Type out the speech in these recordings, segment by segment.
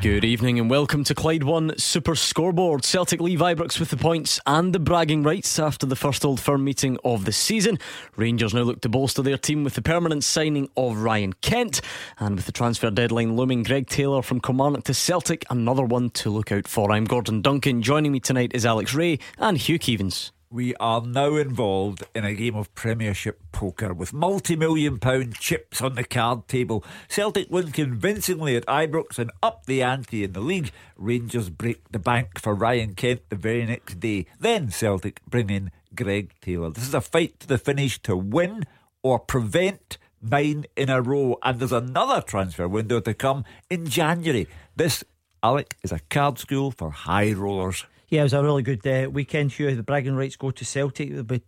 Good evening and welcome to Clyde One Super Scoreboard. Celtic leave Ibrox with the points and the bragging rights after the first Old Firm meeting of the season. Rangers now look to bolster their team with the permanent signing of Ryan Kent. And with the transfer deadline looming, Greg Taylor from Kilmarnock to Celtic, another one to look out for. I'm Gordon Duncan. Joining me tonight is Alex Rae and Hugh Keevins. We are now involved in a game of Premiership poker with multi million pound chips on the card table. Celtic win convincingly at Ibrox and up the ante in the league. Rangers break the bank for Ryan Kent the very next day. Then Celtic bring in Greg Taylor. This is a fight to the finish to win or prevent nine in a row. And there's another transfer window to come in January. This, Alec, is a card school for high rollers. Yeah, it was a really good uh, weekend. Hugh, the bragging rights go to Celtic. We'll be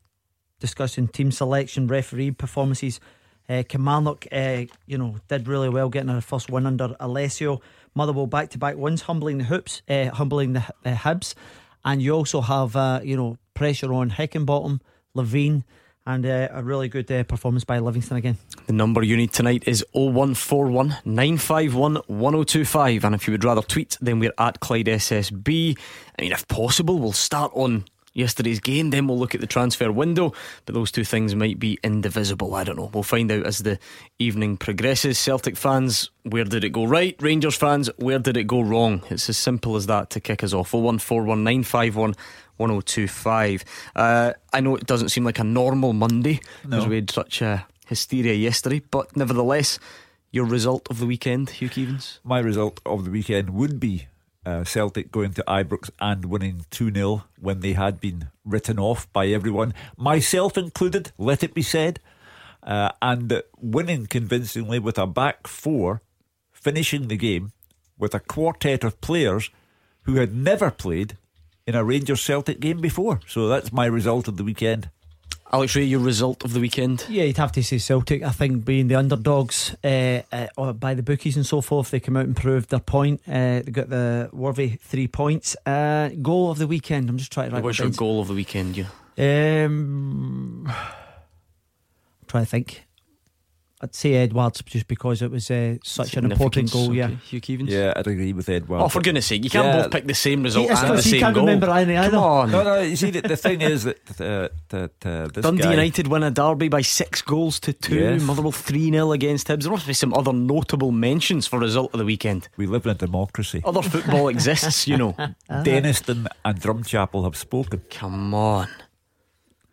discussing team selection, referee performances. Uh, uh, you know, did really well getting their first win under Alessio. Motherwell back to back wins, humbling the hoops, uh, humbling the uh, Hibs, and you also have uh, you know pressure on Heckingbottom, Levein, and uh, a really good uh, performance by Livingston again. The number you need tonight is 0141 951 1025. And if you would rather tweet, then we're at Clyde SSB. I mean, if possible, we'll start on yesterday's game, then we'll look at the transfer window. But those two things might be indivisible. I don't know. We'll find out as the evening progresses. Celtic fans, where did it go right? Rangers fans, where did it go wrong? It's as simple as that to kick us off. 0141 951 1025. Uh, I know it doesn't seem like a normal Monday because No. we had such a hysteria yesterday, but nevertheless, your result of the weekend, Hugh Keevins? My result of the weekend would be uh, Celtic going to Ibrox and winning 2 0 when they had been written off by everyone, myself included, let it be said, uh, and winning convincingly with a back four, finishing the game with a quartet of players who had never played in a Rangers Celtic game before. So that's my result of the weekend. Alex Rae, your result of the weekend? Yeah, you'd have to say Celtic. I think being the underdogs uh, uh, or by the bookies and so forth, they come out and proved their point. Uh, they got the worthy three points. Uh, goal of the weekend. I'm just trying to. What's your goal of the weekend? You Um, I'm trying to think. I'd say Edwards just because it was uh, such an important goal. Yeah. okay. Hugh Keevins. Yeah, I'd agree with Edwards. Oh, for goodness sake, you can't Yeah. both pick the same result Yeah, and the 'cause you same can't goal. remember any Come on. No, no. You see, the, the thing is that uh, that uh, this Dundee guy, United win a derby by six goals to two. Yes. Motherwell 3 0 against Hibs. There must be some other notable mentions for result of the weekend. we live in a democracy. Other football exists, you know. Dennistoun and Drumchapel have spoken. Come on.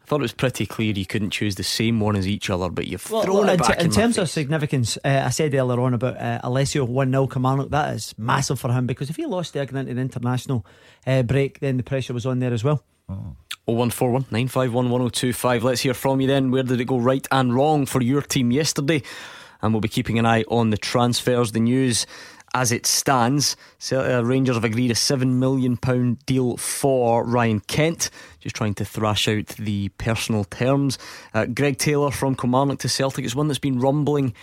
Thought it was pretty clear you couldn't choose the same one as each other, but you've Well, thrown in, it t- back in in, my terms of significance, uh, I said earlier on about uh, Alessio 1 0 Kilmarnock. That is massive for him because if he lost the into the international uh, break, then the pressure was on there as well. Oh. 0141 951 1025. Let's hear from you then. Where did it go right and wrong for your team yesterday? And we'll be keeping an eye on the transfers, the news as it stands. Uh, Rangers have agreed a £7 million deal for Ryan Kent. Just trying to thrash out the personal terms. Uh, Greg Taylor from Kilmarnock to Celtic is one that's been rumbling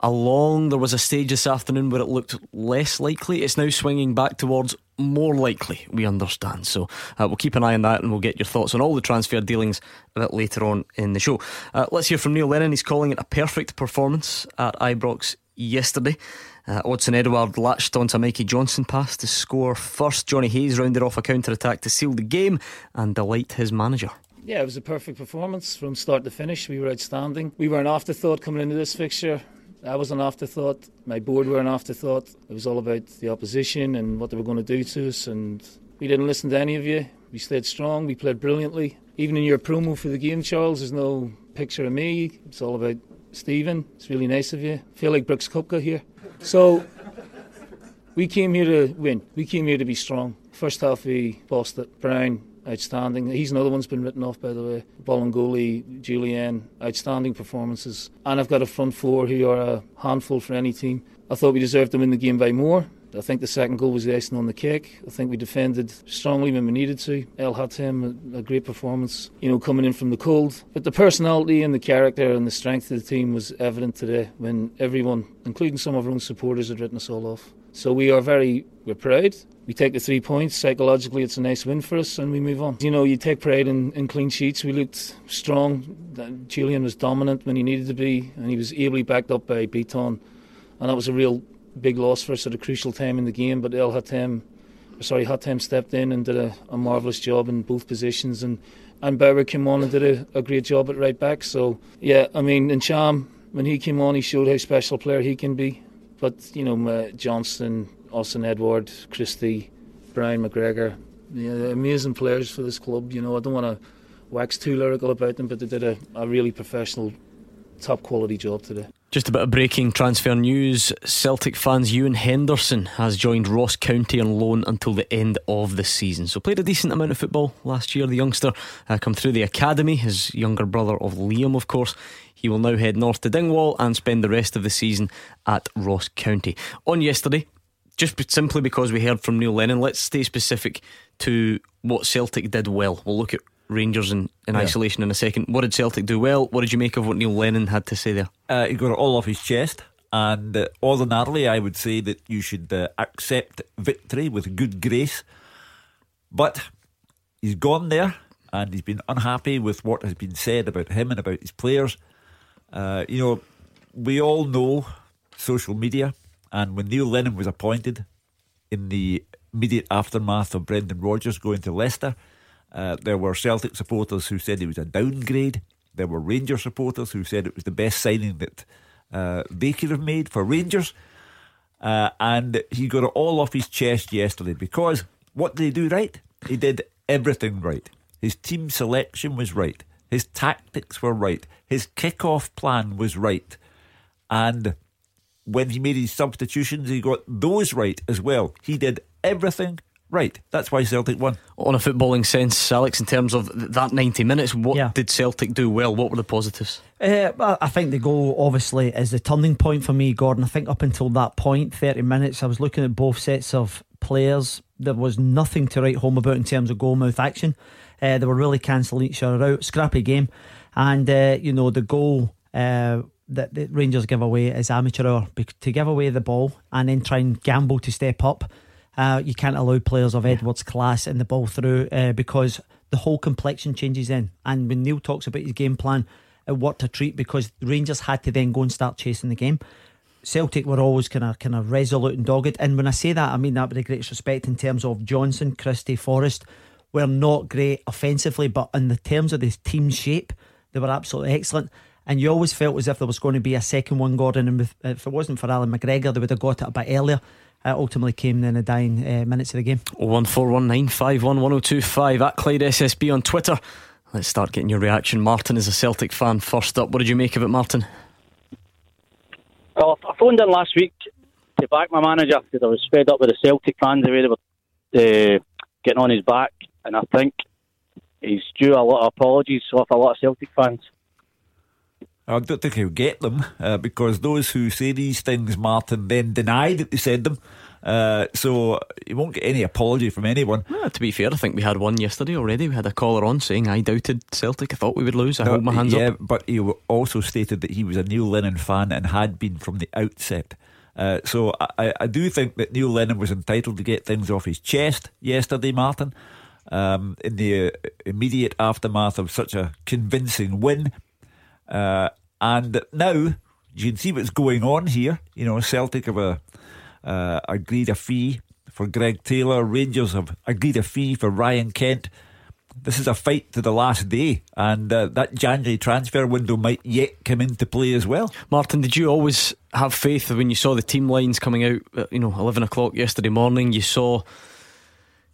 along. There was a stage this afternoon where it looked less likely. It's now swinging back towards more likely, we understand. So uh, we'll keep an eye on that and we'll get your thoughts on all the transfer dealings a bit later on in the show. Uh, let's hear from Neil Lennon. He's calling it a perfect performance at Ibrox yesterday. Uh, Odsonne Edouard latched onto Mikey Johnston pass to score first. Jonny Hayes rounded off a counter attack to seal the game and delight his manager. Yeah, it was a perfect performance from start to finish. We were outstanding. We were an afterthought coming into this fixture. I was an afterthought. My board were an afterthought. It was all about the opposition and what they were going to do to us. And we didn't listen to any of you. We stayed strong. We played brilliantly. Even in your promo for the game, Charles, there's no picture of me. It's all about Stephen. It's really nice of you. I feel like Brooks Koepka here. So we came here to win. We came here to be strong. First half we bossed it. Brown, outstanding. He's another one's been written off by the way. Bolingoli, Jullien, outstanding performances. And I've got a front four who are a handful for any team. I thought we deserved to win the game by more. I think the second goal was the icing on the cake. I think we defended strongly when we needed to. Elhamed, a, great performance, you know, coming in from the cold. But the personality and the character and the strength of the team was evident today when everyone, including some of our own supporters, had written us all off. So we are very, we're proud. We take the three points. Psychologically, it's a nice win for us, and we move on. You know, you take pride in, in clean sheets. We looked strong. Jullien was dominant when he needed to be, and he was ably backed up by Bitton. And that was a real big loss for us at a crucial time in the game. But Elhamed, sorry, Hatem stepped in and did a, a marvellous job in both positions. And, and Bauer came on and did a, a great job at right back. So, yeah, I mean, Ntcham, when he came on, he showed how special a player he can be. But you know, uh, Johnston, Odsonne Edouard, Christie, Brian McGregor, yeah, amazing players for this club. You know, I don't want to wax too lyrical about them, but they did a, a really professional, top quality job today. Just a bit of breaking transfer news. Celtic fans Ewan Henderson has joined Ross County on loan until the end of the season. So played a decent amount of football last year. The youngster uh, come through the academy. His younger brother of Liam, of course. He will now head north to Dingwall and spend the rest of the season at Ross County. On yesterday, just simply because we heard from Neil Lennon, let's stay specific to what Celtic did well. We'll look at Rangers in, in yeah. isolation in a second. What did Celtic do well? What did you make of what Neil Lennon had to say there? Uh, he got it all off his chest. And uh, ordinarily, I would say that you should uh, accept victory with good grace. But he's gone there and he's been unhappy with what has been said about him and about his players. Uh, you know, we all know social media, and when Neil Lennon was appointed in the immediate aftermath of Brendan Rodgers going to Leicester, uh, there were Celtic supporters who said he was a downgrade. There were Rangers supporters who said it was the best signing that uh, they could have made for Rangers. Uh, and he got it all off his chest yesterday because what did he do right? He did everything right. His team selection was right. His tactics were right. His kick-off plan was right. And when he made his substitutions, he got those right as well. He did everything right. That's why Celtic won. On a footballing sense, Alex, in terms of that 90 minutes, what yeah. did Celtic do well? What were the positives? Uh, I think the goal, obviously, is the turning point for me, Gordon. I think up until that point, 30 minutes, I was looking at both sets of players. There was nothing to write home about in terms of goalmouth action. Uh, they were really cancelling each other out. Scrappy game. And, uh, you know, the goal uh, that the Rangers give away is amateur hour. To give away the ball and then try and gamble to step up, uh, you can't allow players of Edwards' class in the ball through uh, because the whole complexion changes in. And when Neil talks about his game plan, it worked a treat because Rangers had to then go and start chasing the game. Celtic were always kind of kind of resolute and dogged. And when I say that, I mean that with the greatest respect in terms of Johnson, Christie, Forrest were not great offensively, but in the terms of the team shape, they were absolutely excellent. And you always felt as if there was going to be a second one, Gordon. And if it wasn't for Alan McGregor, they would have got it a bit earlier. It ultimately came in the dying uh, minutes of the game. One four one nine five one one zero oh two five at Clyde SSB on Twitter. Let's start getting your reaction. Martin is a Celtic fan. First up, what did you make of it, Martin? Well, I phoned in last week to back my manager because I was fed up with the Celtic fans the way they were uh, getting on his back and I think he's due a lot of apologies off a lot of Celtic fans. I don't think he'll get them uh, because those who say these things, Martin, then deny that they said them. Uh, so he won't get any apology from anyone. Well, to be fair, I think we had one yesterday already. We had a caller on saying I doubted Celtic. I thought we would lose. I no, hold my hands yeah, up. but he also stated that he was a Neil Lennon fan and had been from the outset. Uh, so I, I do think that Neil Lennon was entitled to get things off his chest yesterday, Martin um, in the uh, immediate aftermath of such a convincing win. Uh, and now you can see what's going on here. You know, Celtic have a, uh, agreed a fee for Greg Taylor. Rangers have agreed a fee for Ryan Kent. This is a fight to the last day, and uh, that January transfer window might yet come into play as well. Martin, did you always have faith when you saw the team lines coming out? you know, eleven o'clock yesterday morning. You saw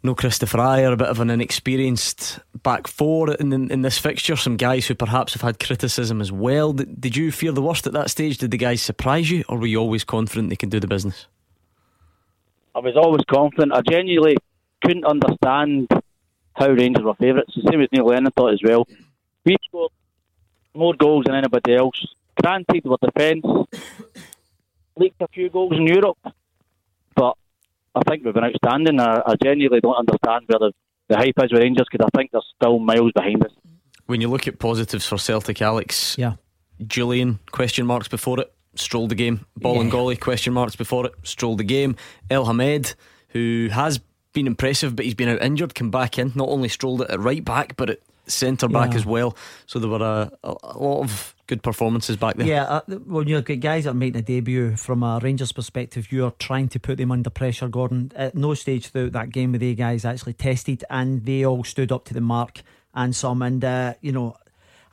no Kristoffer Ajer, a bit of an inexperienced back four in, in, in this fixture. Some guys who perhaps have had criticism as well. Did, did you fear the worst at that stage? Did the guys surprise you, or were you always confident they can do the business? I was always confident. I genuinely couldn't understand how Rangers were favourites. The same as Neil Lennon thought as well. We scored more goals than anybody else. Granted, our defence leaked a few goals in Europe, I think we've been outstanding. I, I genuinely don't understand where the, the hype is with Rangers because I think they're still miles behind us. When you look at positives for Celtic, Alex, yeah, Jullien question marks before it, strolled the game. Bolingoli yeah. And Golly question marks before it, strolled the game. Elhamed, who has been impressive, but he's been out injured, come back in. Not only strolled it at right back, but at centre back yeah. as well. So there were a, a, a, lot of good performances back then. Yeah, uh, when you've got guys are making a debut from a Rangers perspective, you're trying to put them under pressure, Gordon. At no stage throughout that game were the guys actually tested, and they all stood up to the mark and some. And, uh, you know,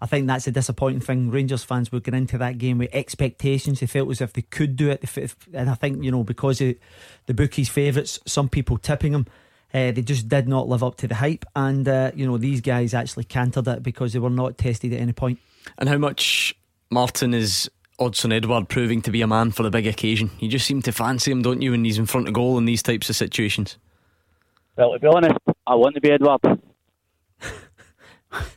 I think that's a disappointing thing. Rangers fans were going into that game with expectations. They felt as if they could do it. And I think, you know, because of the bookies' favourites, some people tipping them, uh, they just did not live up to the hype. And, uh, you know, these guys actually cantered it because they were not tested at any point. And how much Martin is Odsonne Edouard proving to be a man for the big occasion? You just seem to fancy him, don't you, when he's in front of goal in these types of situations? Well, to be honest, I want to be Edouard.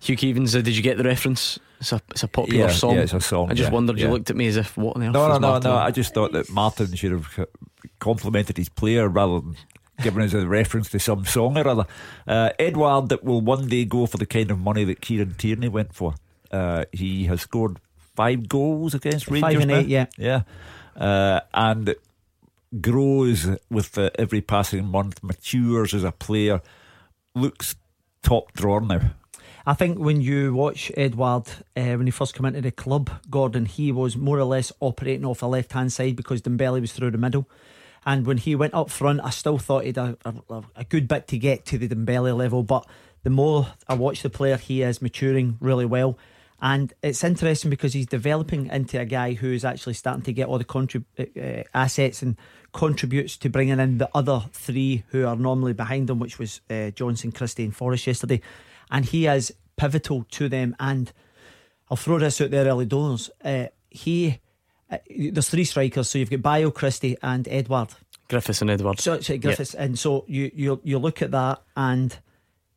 Hugh Keevins, uh, did you get the reference? It's a, it's a popular yeah, song. Yeah, it's a song. I just yeah, wondered, yeah. you looked at me as if, what on earth No, no, no, Martin? no. I just thought that Martin should have complimented his player rather than giving us a reference to some song or other. Uh, Edouard, that will one day go for the kind of money that Kieran Tierney went for. Uh, he has scored five goals against Rangers. Five and now. eight, yeah. Yeah. Uh, and grows with uh, every passing month, matures as a player, looks top drawer now. I think when you watch Edouard uh, when he first came into the club, Gordon, he was more or less operating off the left hand side because Dembele was through the middle. And when he went up front, I still thought he'd a, a, a good bit to get to the Dembele level. But the more I watch the player, he is maturing really well. And it's interesting because he's developing into a guy who is actually starting to get all the contrib- uh, assets and contributes to bringing in the other three who are normally behind him, which was uh, Johnson, Christie, and Forrest yesterday and he is pivotal to them. And I'll throw this out there early doors. Uh, he uh, there's three strikers, so you've got Bayo, Christie, and Edouard. Griffiths and Edouard. So, so Griffiths, yep. and so you you you look at that, and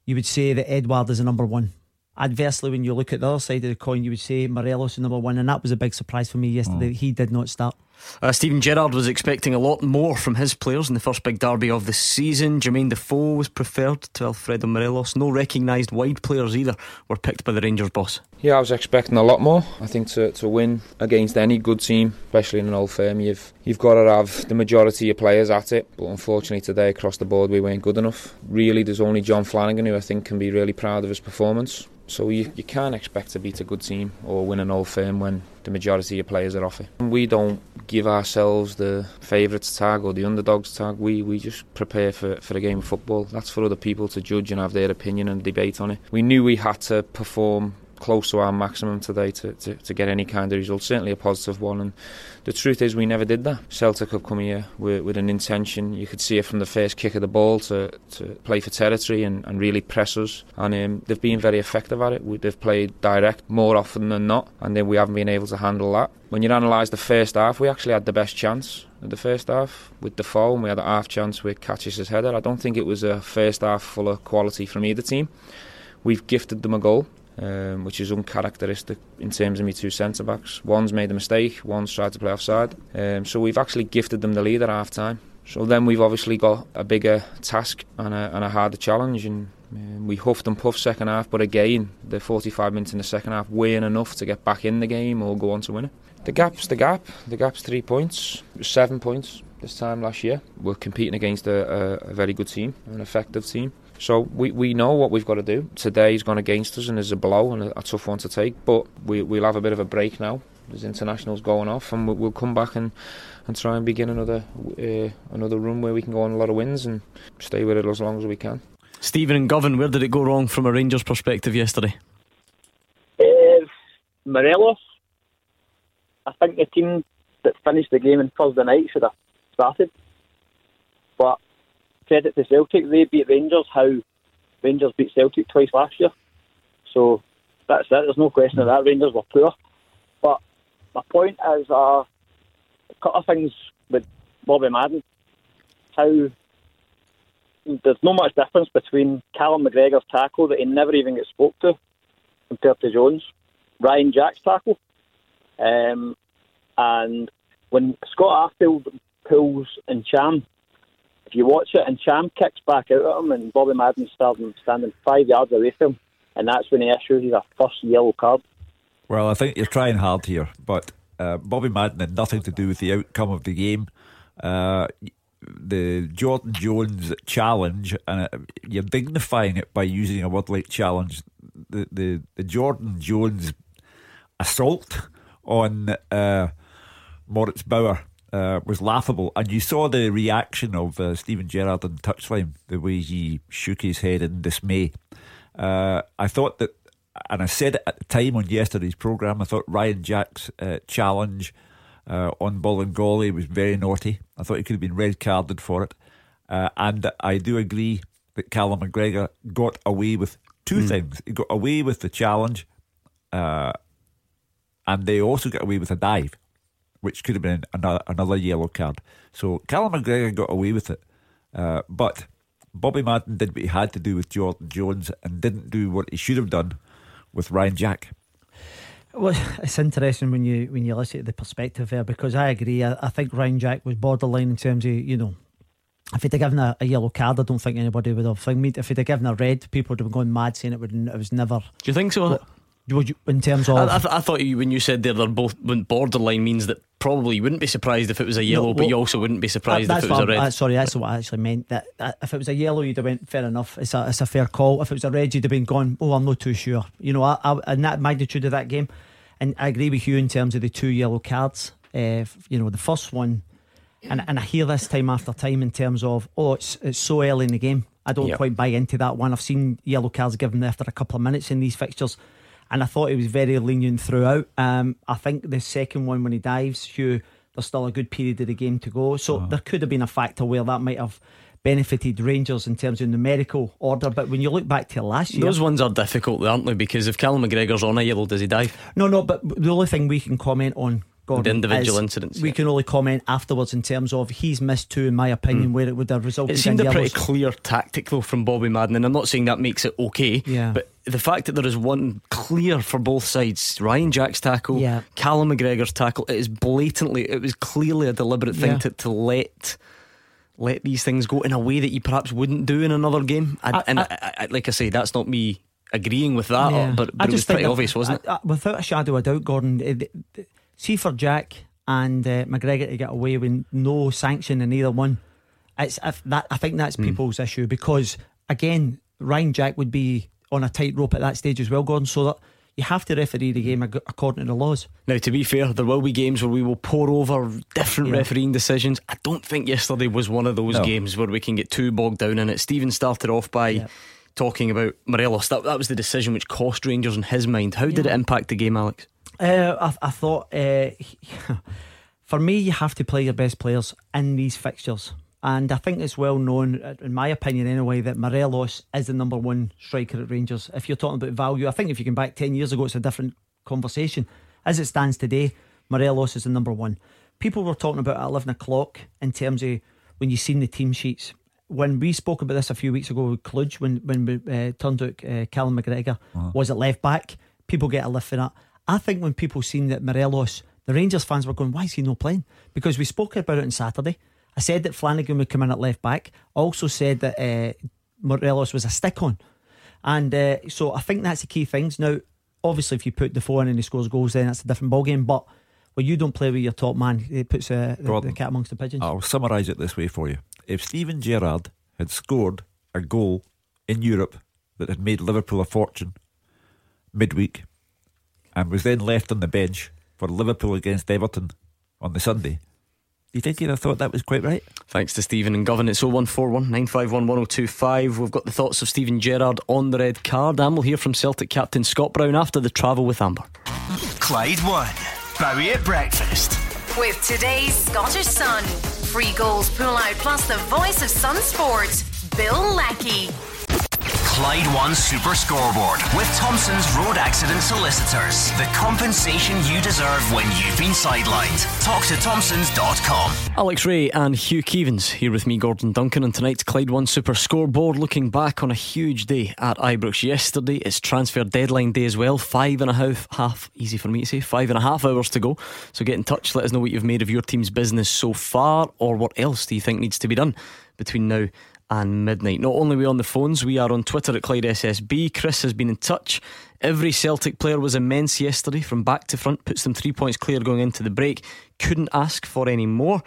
you would say that Edouard is the number one. Adversely, when you look at the other side of the coin, you would say Morelos is number one, and that was a big surprise for me yesterday. Mm. He did not start. Uh, Steven Gerrard was expecting a lot more from his players in the first big derby of the season. Jermaine Defoe was preferred to Alfredo Morelos. No recognised wide players either were picked by the Rangers boss. Yeah, I was expecting a lot more. I think to, to win against any good team, especially in an old firm, you've you've got to have the majority of players at it. But unfortunately today across the board we weren't good enough. Really, there's only Jon Flanagan who I think can be really proud of his performance. So you, you can't expect to beat a good team or win an old firm when the majority of players are off it. We don't give ourselves the favourites tag or the underdogs tag. We we just prepare for, for a game of football. That's for other people to judge and have their opinion and debate on it. We knew we had to perform close to our maximum today to, to, to get any kind of result, certainly a positive one. And the truth is, we never did that. Celtic have come here with, with an intention. You could see it from the first kick of the ball to, to play for territory and, and really press us. And um, they've been very effective at it. We, they've played direct more often than not, and then we haven't been able to handle that. When you analyse the first half, we actually had the best chance of the first half with Defoe, and we had a half chance with Katic's header. I don't think it was a first half full of quality from either team. We've gifted them a goal um, which is uncharacteristic in terms of me two centre backs. One's made a mistake, one's tried to play offside. Um, so we've actually gifted them the lead at half time. So then we've obviously got a bigger task and a, and a harder challenge, and um, we huffed and puffed second half. But again, the 45 minutes in the second half weren't enough to get back in the game or go on to win it. The gap's the gap. The gap's three points, seven points this time last year. We're competing against a, a, a very good team, an effective team. So we, we know what we've got to do. Today's gone against us and is a blow and a, a, tough one to take. But we, we'll have a bit of a break now. There's internationals going off, and we'll, we'll come back and, and try and begin another uh, another run where we can go on a lot of wins and stay with it as long as we can. Stephen and Govan, where did it go wrong from a Rangers perspective yesterday? Uh, Morelos. I think the team that finished the game on Thursday night should have started. But credit to Celtic. They beat Rangers how Rangers beat Celtic twice last year. So that's it. There's no question of that. Rangers were poor. But my point is uh, a couple of things with Bobby Madden. How there's no much difference between Callum McGregor's tackle that he never even gets spoke to compared to Jones, Ryan Jack's tackle, um, and when Scott Arfield pulls and Ntcham if you watch it, and Ntcham kicks back out at him, and Bobby Madden standing standing five yards away from him, and that's when he issues his first yellow card. Well, I think you're trying hard here, but uh, Bobby Madden had nothing to do with the outcome of the game. Uh, the Jordan Jones challenge, and uh, you're dignifying it by using a word like challenge. The the, the Jordan Jones assault on uh, Moritz Bauer uh, was laughable, and you saw the reaction of uh, Steven Gerrard on touchline, the way he shook his head in dismay. Uh, I thought that, and I said it at the time on yesterday's programme, I thought Ryan Jack's uh, challenge uh, on Bolingoli was very naughty. I thought he could have been red carded for it. Uh, and I do agree that Callum McGregor got away with two mm. things. He got away with the challenge, and they also got away with a dive which could have been another, another yellow card. So Callum McGregor got away with it. Uh, but Bobby Madden did what he had to do with Jordan Jones and didn't do what he should have done with Ryan Jack. Well, it's interesting when you when you listen to the perspective there because I agree. I, I think Ryan Jack was borderline in terms of you know if he'd have given a, a, yellow card, I don't think anybody would have thinged If he'd have given a red, people would have gone mad saying it would it was never. Do you think so? What, in terms of, I, I, th- I, thought you when you said they're, they're both borderline means that probably you wouldn't be surprised if it was a yellow, no, well, but you also wouldn't be surprised if it was a red. Uh, sorry, that's what I actually meant. That, that, if it was a yellow, you'd have went fair enough. It's a it's a fair call. If it was a red, you'd have been gone. Oh, I'm not too sure. You know, I, I, in that magnitude of that game, and I agree with you in terms of the two yellow cards. Uh, you know, the first one, and and I hear this time after time in terms of oh, it's it's so early in the game. I don't yep. quite buy into that one. I've seen yellow cards given after a couple of minutes in these fixtures and I thought he was very lenient throughout. Um, I think the second one when he dives, Hugh, there's still a good period of the game to go, so uh-huh. there could have been a factor where that might have benefited Rangers in terms of numerical order. But when you look back to last year, those ones are difficult, aren't they? Because if Callum McGregor's on a yellow, does he dive? No, no. But the only thing we can comment on Gordon. The individual incidents. We yeah. can only comment afterwards in terms of he's missed two, in my opinion, mm. where it would have resulted. It seemed a pretty clear tactic though from Bobby Madden, and I'm not saying that makes it okay. Yeah. But the fact that there is one clear for both sides, Ryan Jack's tackle, yeah. Callum McGregor's tackle, it is blatantly, it was clearly a deliberate thing yeah. to, to let let these things go in a way that you perhaps wouldn't do in another game. I, I, and I, like I say, that's not me agreeing with that, yeah. but, but it was pretty obvious, wasn't it? without a shadow of doubt, Gordon. It, it, see for Jack and uh, McGregor to get away with no sanction in either one. It's that I think that's mm. people's issue because again, Ryan Jack would be on a tightrope at that stage as well, Gordon. So that you have to referee the game according to the laws. Now, to be fair, there will be games where we will pour over different yeah. refereeing decisions. I don't think yesterday was one of those no. games where we can get too bogged down in it. Stephen started off by. Yeah. Talking about Morelos, that, that was the decision which cost Rangers in his mind. How did it impact the game, Alex? Uh, I, I, thought uh, for me, you have to play your best players in these fixtures. And I think it's well known, in my opinion anyway, that Morelos is the number one striker at Rangers. If you're talking about value, I think if you can back 10 years ago, it's a different conversation. As it stands today, Morelos is the number one. People were talking about at 11 o'clock in terms of when you've seen the team sheets. When we spoke about this a few weeks ago with Cluj, when, when we uh, turned out uh, Callum McGregor uh-huh. was at left back, people get a lift for that. I think when people seen that Morelos, the Rangers fans were going, why is he not playing? Because we spoke about it on Saturday. I said that Flanagan would come in at left back. Also said that uh, Morelos was a stick on. And uh, so I think that's the key things. Now, obviously, if you put the four in and he scores goals, then that's a different ballgame. But when you don't play with your top man, it puts uh, the, the, cat amongst the pigeons. I'll summarise it this way for you. If Steven Gerrard had scored a goal in Europe that had made Liverpool a fortune midweek, and was then left on the bench for Liverpool against Everton on the Sunday. Do you think he'd have thought that was quite right? Thanks to Stephen and Govan. It's 0141 951 1025. We've got the thoughts of Steven Gerrard on the red card, and we'll hear from Celtic captain Scott Brown after the travel with Amber. Clyde 1. Bowie at breakfast. With today's Scottish Sun. Free goals pull out plus the voice of Sun Sport, Bill Leckie. Clyde One Super Scoreboard with Thompson's Road Accident Solicitors. The compensation you deserve when you've been sidelined. Talk to Thompsons.com. Alex Rae and Hugh Keevins here with me, Gordon Duncan, on tonight's Clyde One Super Scoreboard. Looking back on a huge day at Ibrox yesterday. It's transfer deadline day as well. Five and a half, half easy for me to say, five and a half hours to go. So get in touch. Let us know what you've made of your team's business so far, or what else do you think needs to be done between now and midnight. Not only we on the phones, we are on Twitter at Clyde SSB. Chris has been in touch. Every Celtic player was immense yesterday from back to front, puts them three points clear going into the break. Couldn't ask for any more.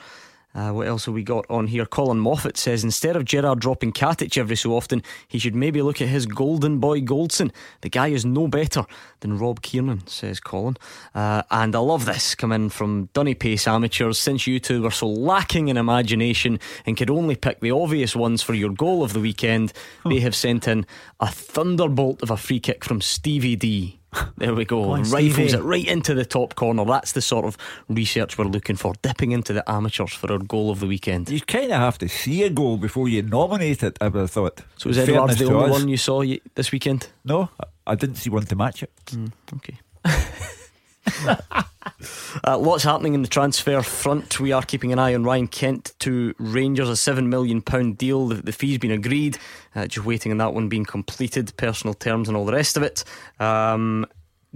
Uh, what else have we got on here? Colin Moffat says instead of Gerrard dropping Katic every so often, he should maybe look at his golden boy Goldson. The guy is no better than Rob Kiernan, says Colin. Uh, and I love this coming from Dunny Pace amateurs. Since you two were so lacking in imagination and could only pick the obvious ones for your goal of the weekend, they have sent in a thunderbolt of a free kick from Stevie D. There we go. on, Rifles Stevie. it right into the top corner. That's the sort of research we're looking for. Dipping into the amateurs for our goal of the weekend. You kind of have to see a goal before you nominate it, I would have thought. So was In Edouard fairness the only us. one you saw ye- this weekend? No, I- I didn't see one to match it. Mm, okay. Uh, lots happening in the transfer front. We are keeping an eye on Ryan Kent to Rangers, a £7 million deal. The, the fee's been agreed, uh, just waiting on that one being completed, personal terms and all the rest of it. Um,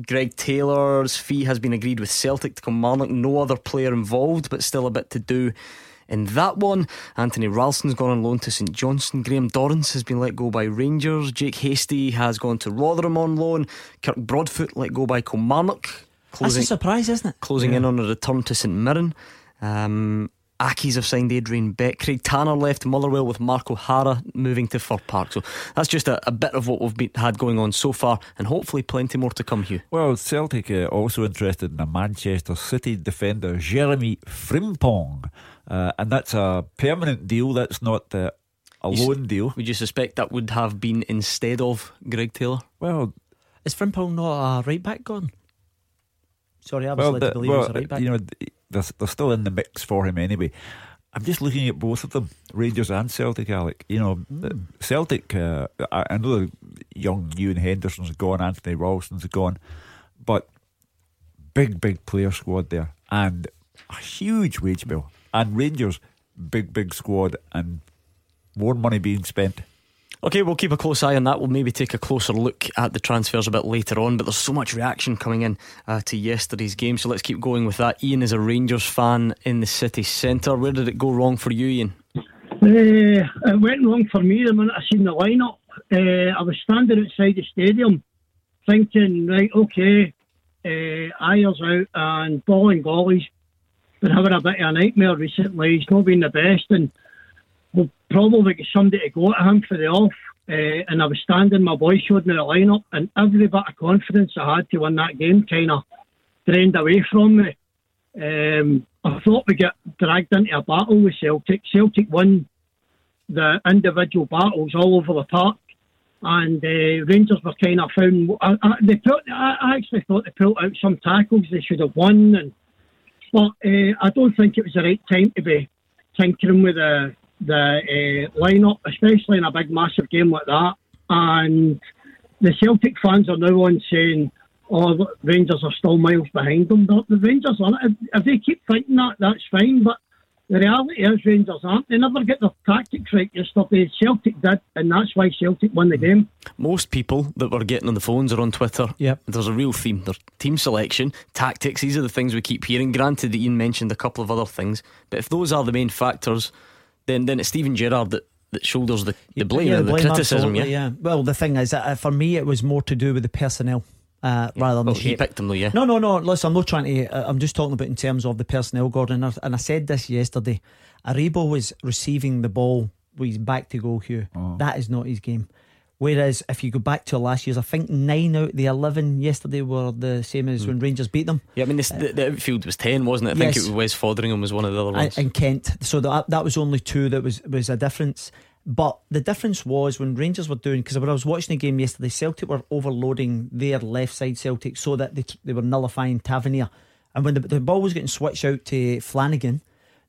Greg Taylor's fee has been agreed with Celtic to Kilmarnock. No other player involved, but still a bit to do in that one. Anthony Ralston's gone on loan to St Johnstone. Graham Dorrans has been let go by Rangers. Jake Hastie has gone to Rotherham on loan. Kirk Broadfoot let go by Kilmarnock. That's a surprise, isn't it? closing in on a return to St Mirren. Um, Accies have signed Adrian Beck. Craig Tanner left Motherwell with Mark O'Hara moving to Fir Park. So that's just a, a bit of what we've been, had going on so far, and hopefully plenty more to come, Hugh. Well, Celtic uh, also interested in a Manchester City defender, Jeremy Frimpong. Uh, and that's a permanent deal, that's not uh, a You s- loan deal. Would you suspect that would have been instead of Greg Taylor? Well, Is Frimpong not a right back gone? Sorry, I was well, led the, to believe well, he was a right back. You know, they're, they're still in the mix for him anyway. I'm just looking at both of them, Rangers and Celtic, Alec. You know, the Celtic, uh, I, I know the young Ewan Henderson's gone, Anthony Ralston's gone, but big, big player squad there and a huge wage bill. And Rangers, big, big squad and more money being spent. Okay, we'll keep a close eye on that. We'll maybe take a closer look at the transfers a bit later on, but there's so much reaction coming in uh, to yesterday's game, so let's keep going with that. Ian is a Rangers fan in the city centre. Where did it go wrong for you, Ian? Uh, it went wrong for me the minute I seen the lineup. Uh, I was standing outside the stadium thinking, right, okay, uh, Ajer's out and Bolingoli's been having a bit of a nightmare recently. He's not been the best and probably get somebody to go at him for the off. Uh, and I was standing, my boy showed me the lineup and every bit of confidence I had to win that game kind of drained away from me. Um, I thought we get dragged into a battle with Celtic. Celtic won the individual battles all over the park, and uh, Rangers were kind of found. I, I, they put, I actually thought they pulled out some tackles they should have won, and but uh, I don't think it was the right time to be tinkering with the the uh, lineup, especially in a big, massive game like that. And the Celtic fans are now on saying, "Oh, the Rangers are still miles behind them." But the Rangers are. If, if they keep thinking that, that's fine. But the reality is, Rangers aren't. They never get their tactics right yesterday. Celtic did, and that's why Celtic won the game. Most people that we're getting on the phones are on Twitter. Yep. There's a real theme. There's team selection, tactics. These are the things we keep hearing. Granted, that Ian mentioned a couple of other things, but if those are the main factors, then then it's Steven Gerrard that, that shoulders the, the blame, Yeah, and the blame, criticism. absolutely, Yeah. Well, the thing is, uh, for me, it was more to do with the personnel uh, rather than Well, the he shape. picked him though, yeah. No, no, no. Listen, I'm not trying to. Uh, I'm just talking about in terms of the personnel, Gordon. And I- And I said this yesterday. Aribo was receiving the ball with his back to goal, Hugh. That is not his game. Whereas if you go back to last year's, I think nine out of the eleven yesterday were the same as when hmm. Rangers beat them. Yeah, I mean, this, the, the outfield was 10, wasn't it? I think it was Wes Foderingham was one of the other and, ones. and Kent. So that that was only two that was was a difference. But the difference was when Rangers were doing because when I was watching the game yesterday, Celtic were overloading their left side Celtic so that they they were nullifying Tavernier, and when the, the ball was getting switched out to Flanagan,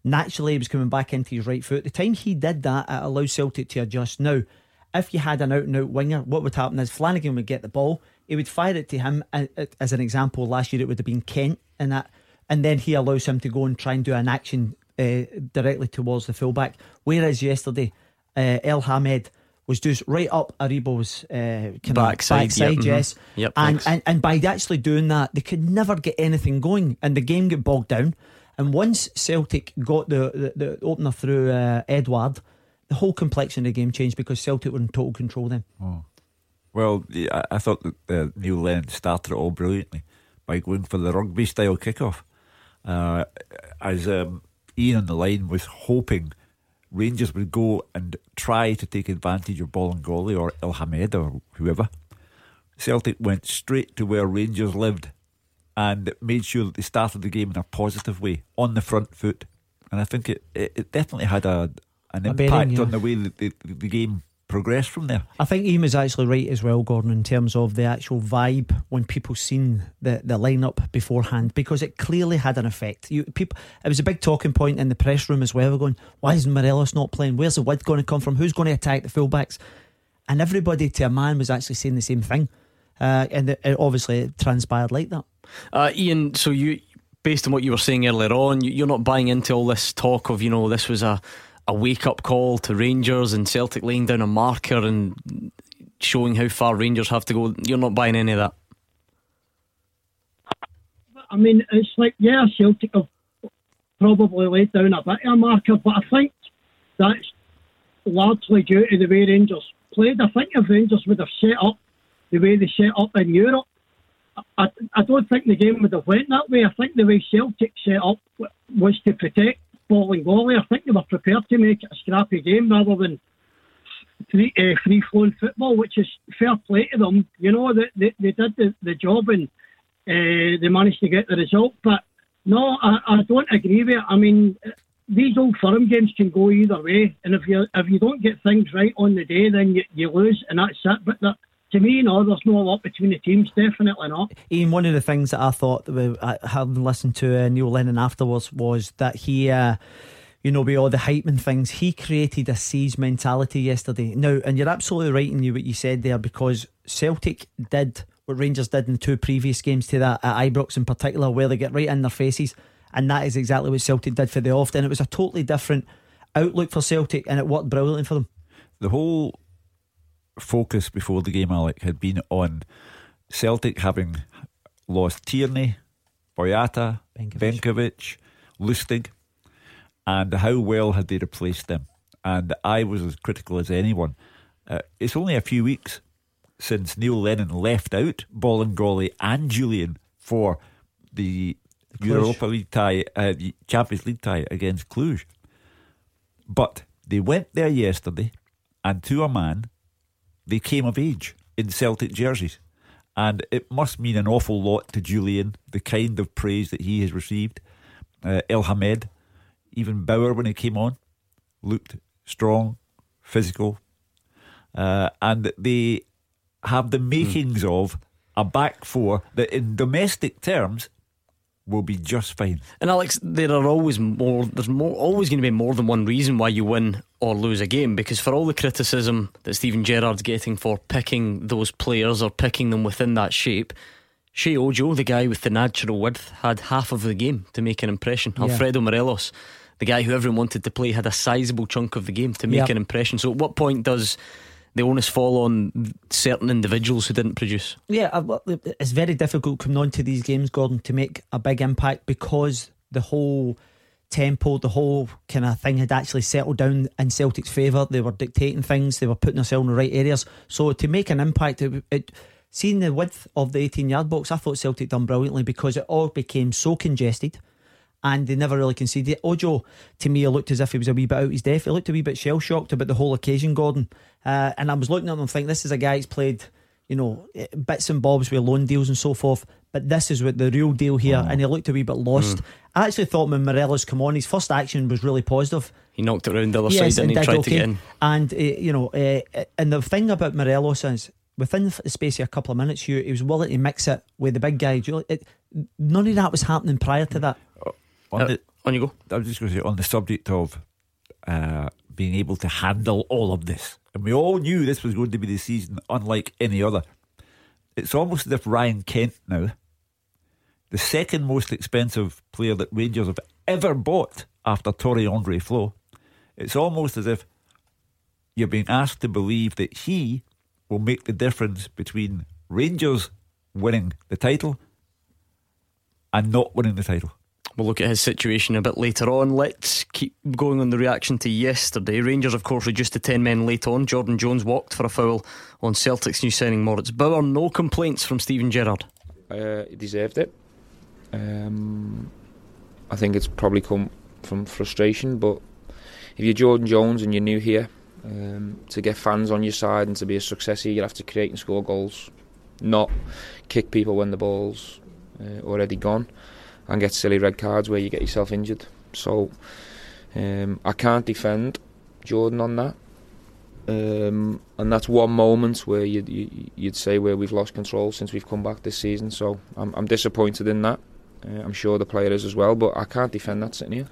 naturally he was coming back into his right foot. The time he did that, it allowed Celtic to adjust. Now, if you had an out and out winger, what would happen is Flanagan would get the ball, he would fire it to him. As an example, last year it would have been Kent, and that, and then he allows him to go and try and do an action uh, directly towards the fullback. Whereas yesterday, uh, Elhamed was just right up Aribo's uh, kind Backside, of backside, yep, mhm. yes. Yep, and, thanks. and and by actually doing that, they could never get anything going, and the game got bogged down. And once Celtic got the the, the opener through uh, Edouard, the whole complexion of the game changed because Celtic were in total control then. Oh. Well, I, I thought that uh, Neil Lennon started it all brilliantly by going for the rugby style kickoff. Uh, as um, Ian on the line was hoping Rangers would go and try to take advantage of Bolingoli or Elhamed or whoever. Celtic went straight to where Rangers lived and made sure that they started the game in a positive way on the front foot. And I think it, it, it definitely had a an impact bearing, yeah. on the way that the, the game progressed from there. I think Ian was actually right as well, Gordon, in terms of the actual vibe when people seen the, the lineup beforehand, because it clearly had an effect. You people, it was a big talking point in the press room as well. We're going, why is Morelos not playing? Where's the width going to come from? Who's going to attack the fullbacks? And everybody to a man was actually saying the same thing, uh, and it, it obviously it transpired like that. Uh, Ian, so you, based on what you were saying earlier on, you- you're not buying into all this talk of, you know, this was a, a wake up call to Rangers and Celtic laying down a marker and showing how far Rangers have to go. You're not buying any of that. I mean, it's like, yeah, Celtic have probably laid down a bit of a marker, but I think that's largely due to the way Rangers played. I think if Rangers would have set up the way they set up in Europe, I, I don't think the game would have went that way. I think the way Celtic set up was to protect and goalie. I think they were prepared to make it a scrappy game rather than free, uh, free flowing football, which is fair play to them. You know, they, they, they did the, the job and uh, they managed to get the result. But no, I, I don't agree with it. I mean, these old firm games can go either way, and if you if you don't get things right on the day, then you, you lose, and that's it. But that, to me, no, there's no lot between the teams. Definitely not. Ian, one of the things that I thought, that we, uh, having listened to uh, Neil Lennon afterwards, was that he, uh, you know, with all the hype and things, he created a siege mentality yesterday. Now, and you're absolutely right in you what you said there because Celtic did what Rangers did in the two previous games to that at Ibrox in particular, where they get right in their faces, and that is exactly what Celtic did for the off. And it was a totally different outlook for Celtic, and it worked brilliantly for them. The whole focus before the game, Alec, had been on Celtic having lost Tierney, Boyata, Benkovic. Benkovic, Lustig, and how well had they replaced them. And I was as critical as anyone. Uh, it's only a few weeks since Neil Lennon left out Bolingoli and Jullien for the Cluj. Europa League tie, uh, the Champions League tie against Cluj. But they went there yesterday, and to a man, they came of age in Celtic jerseys. And it must mean an awful lot to Jullien, the kind of praise that he has received. Uh, Elhamed, even Bauer when he came on, looked strong, physical. Uh, and they have the makings of a back four that, in domestic terms, will be just fine. And Alex, there are always more. There's more, always going to be more than one reason why you win or lose a game. Because for all the criticism that Steven Gerrard's getting for picking those players or picking them within that shape, Sheyi Ojo, the guy with the natural width, had half of the game to make an impression. Yeah. Alfredo Morelos, the guy who everyone wanted to play, had a sizable chunk of the game to make Yep. an impression. So, at what point does the onus fall on certain individuals who didn't produce? Yeah, uh, it's very difficult coming on to these games, Gordon, to make a big impact because the whole tempo, the whole kind of thing had actually settled down in Celtic's favour. They were dictating things, they were putting themselves in the right areas. So to make an impact, it, it seeing the width of the 18 yard box, I thought Celtic done brilliantly because it all became so congested. And they never really conceded. Ojo, to me, looked as if he was a wee bit out his depth. He looked a wee bit shell shocked about the whole occasion, Gordon. Uh, and I was looking at him and thinking, this is a guy who's played you know, eh, bits and bobs with loan deals and so forth. But this is what the real deal here, and he looked a wee bit lost. I actually thought when Morelos come on, his first action was really positive. He knocked it around the other Yes, side and he did tried to get in. And uh, you know, uh, and the thing about Morelos is within the space of a couple of minutes, you he was willing to mix it with the big guy. Julie- It, none of that was happening prior to that. On, Uh, the, on you go. I was just going to say, on the subject of uh, being able to handle all of this, and we all knew this was going to be the season unlike any other. It's almost as if Ryan Kent now, the second most expensive player that Rangers have ever bought after Tore Andre Flo, it's almost as if you're being asked to believe that he will make the difference between Rangers winning the title and not winning the title. We'll look at his situation a bit later on. Let's keep going on the reaction to yesterday. Rangers, of course, reduced to 10 men late on. Jordan Jones walked for a foul on Celtic's new signing Moritz Bauer. No complaints from Steven Gerrard. Uh, he deserved it. Um, I think it's probably come from frustration, but if you're Jordan Jones and you're new here, um, to get fans on your side and to be a success here, you have to create and score goals, not kick people when the ball's uh, already gone and get silly red cards where you get yourself injured. So um, I can't defend Jordan on that. Um, and that's one moment where you'd, you'd say where we've lost control since we've come back this season. So I'm, I'm disappointed in that. Uh, I'm sure the player is as well, but I can't defend that sitting here.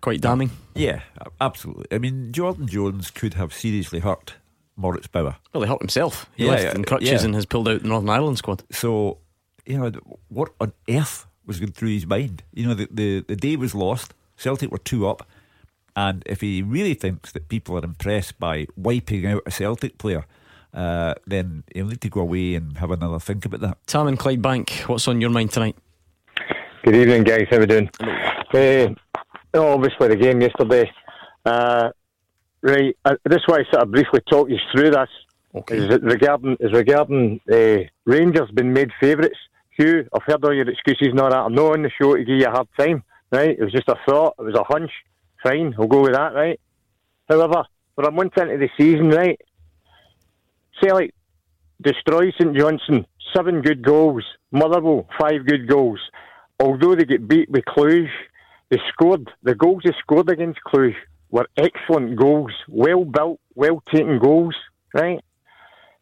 Quite damning. Yeah, absolutely. I mean, Jordan Jones could have seriously hurt Moritz Bauer. Well, he hurt himself. He Yeah, left in crutches yeah. and has pulled out the Northern Ireland squad. So, you know, what on earth was going through his mind? You know, the, the, the day was lost. Celtic were two up. And if he really thinks that people are impressed by wiping out a Celtic player, uh, then he'll need to go away and have another think about that. Tam and Clydebank, what's on your mind tonight? Good evening, guys. How are we doing? Uh, obviously, the game yesterday. Uh, right, this way, I sort of briefly talk you through this. Okay. Is it regarding is regarding uh, Rangers being made favourites. Hugh, I've heard all your excuses and all that. I'm not on the show to give you a hard time. Right, it was just a thought. It was a hunch. Fine, we'll go with that. Right. However, we're a month into the season. Right. Celtic destroy St Johnstone. Seven good goals. Motherwell, five good goals. Although they get beat with Cluj, they scored. The goals they scored against Cluj were excellent goals. Well built, well taken goals, right?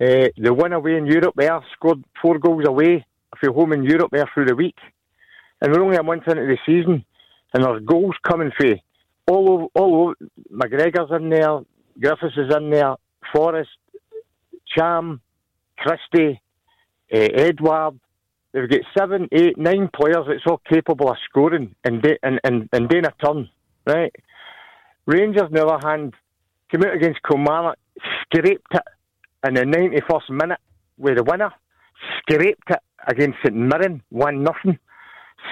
Uh, the one away in Europe there scored four goals away you're home in Europe there through the week. And we're only a month into the season, and there's goals coming for all over. All over. McGregor's in there, Griffiths is in there, Forrest, Ntcham, Christie, uh, Edouard. They've got er seven, eight, nine players that's all er capable of scoring and and, and, and doing a turn, right? Rangers, on the other hand, came out against Kilmarnock, scraped it in the 91st minute with the winner, scraped it against St Mirren, 1 nothing,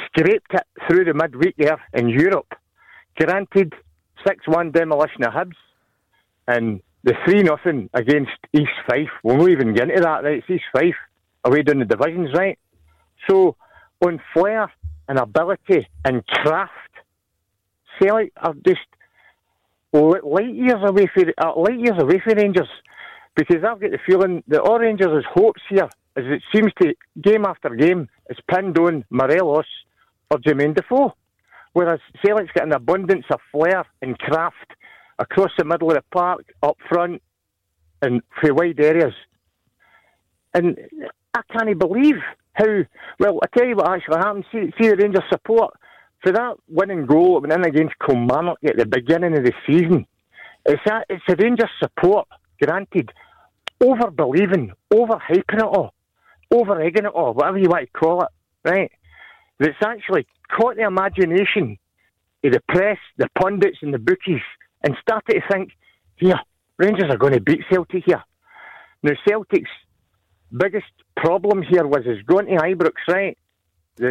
scraped it through the midweek there in Europe. Granted, 6 1 demolition of Hibs, and the 3 nothing against East Fife. We'll not even get into that, right? It's East Fife away down the divisions, right? So, on flair and ability and craft, Celtic are just light years away for uh, light years away from Rangers because I've got the feeling that all Rangers' hopes here is it seems to game after game is pinned on Morelos or Jermaine Defoe, whereas Celtic's got an abundance of flair and craft across the middle of the park, up front, and for wide areas. And I can't believe how well. I tell you what actually happened. See, see the Rangers support for that winning goal that went in against Kilmarnock at the beginning of the season. It's that it's the Rangers support. Granted, over believing, over hyping it all, over egging it or whatever you want to call it, right? That's actually caught the imagination of the press, the pundits, and the bookies, and started to think, here, Rangers are going to beat Celtic here. Now, Celtic's biggest problem here was is going to Ibrox, right?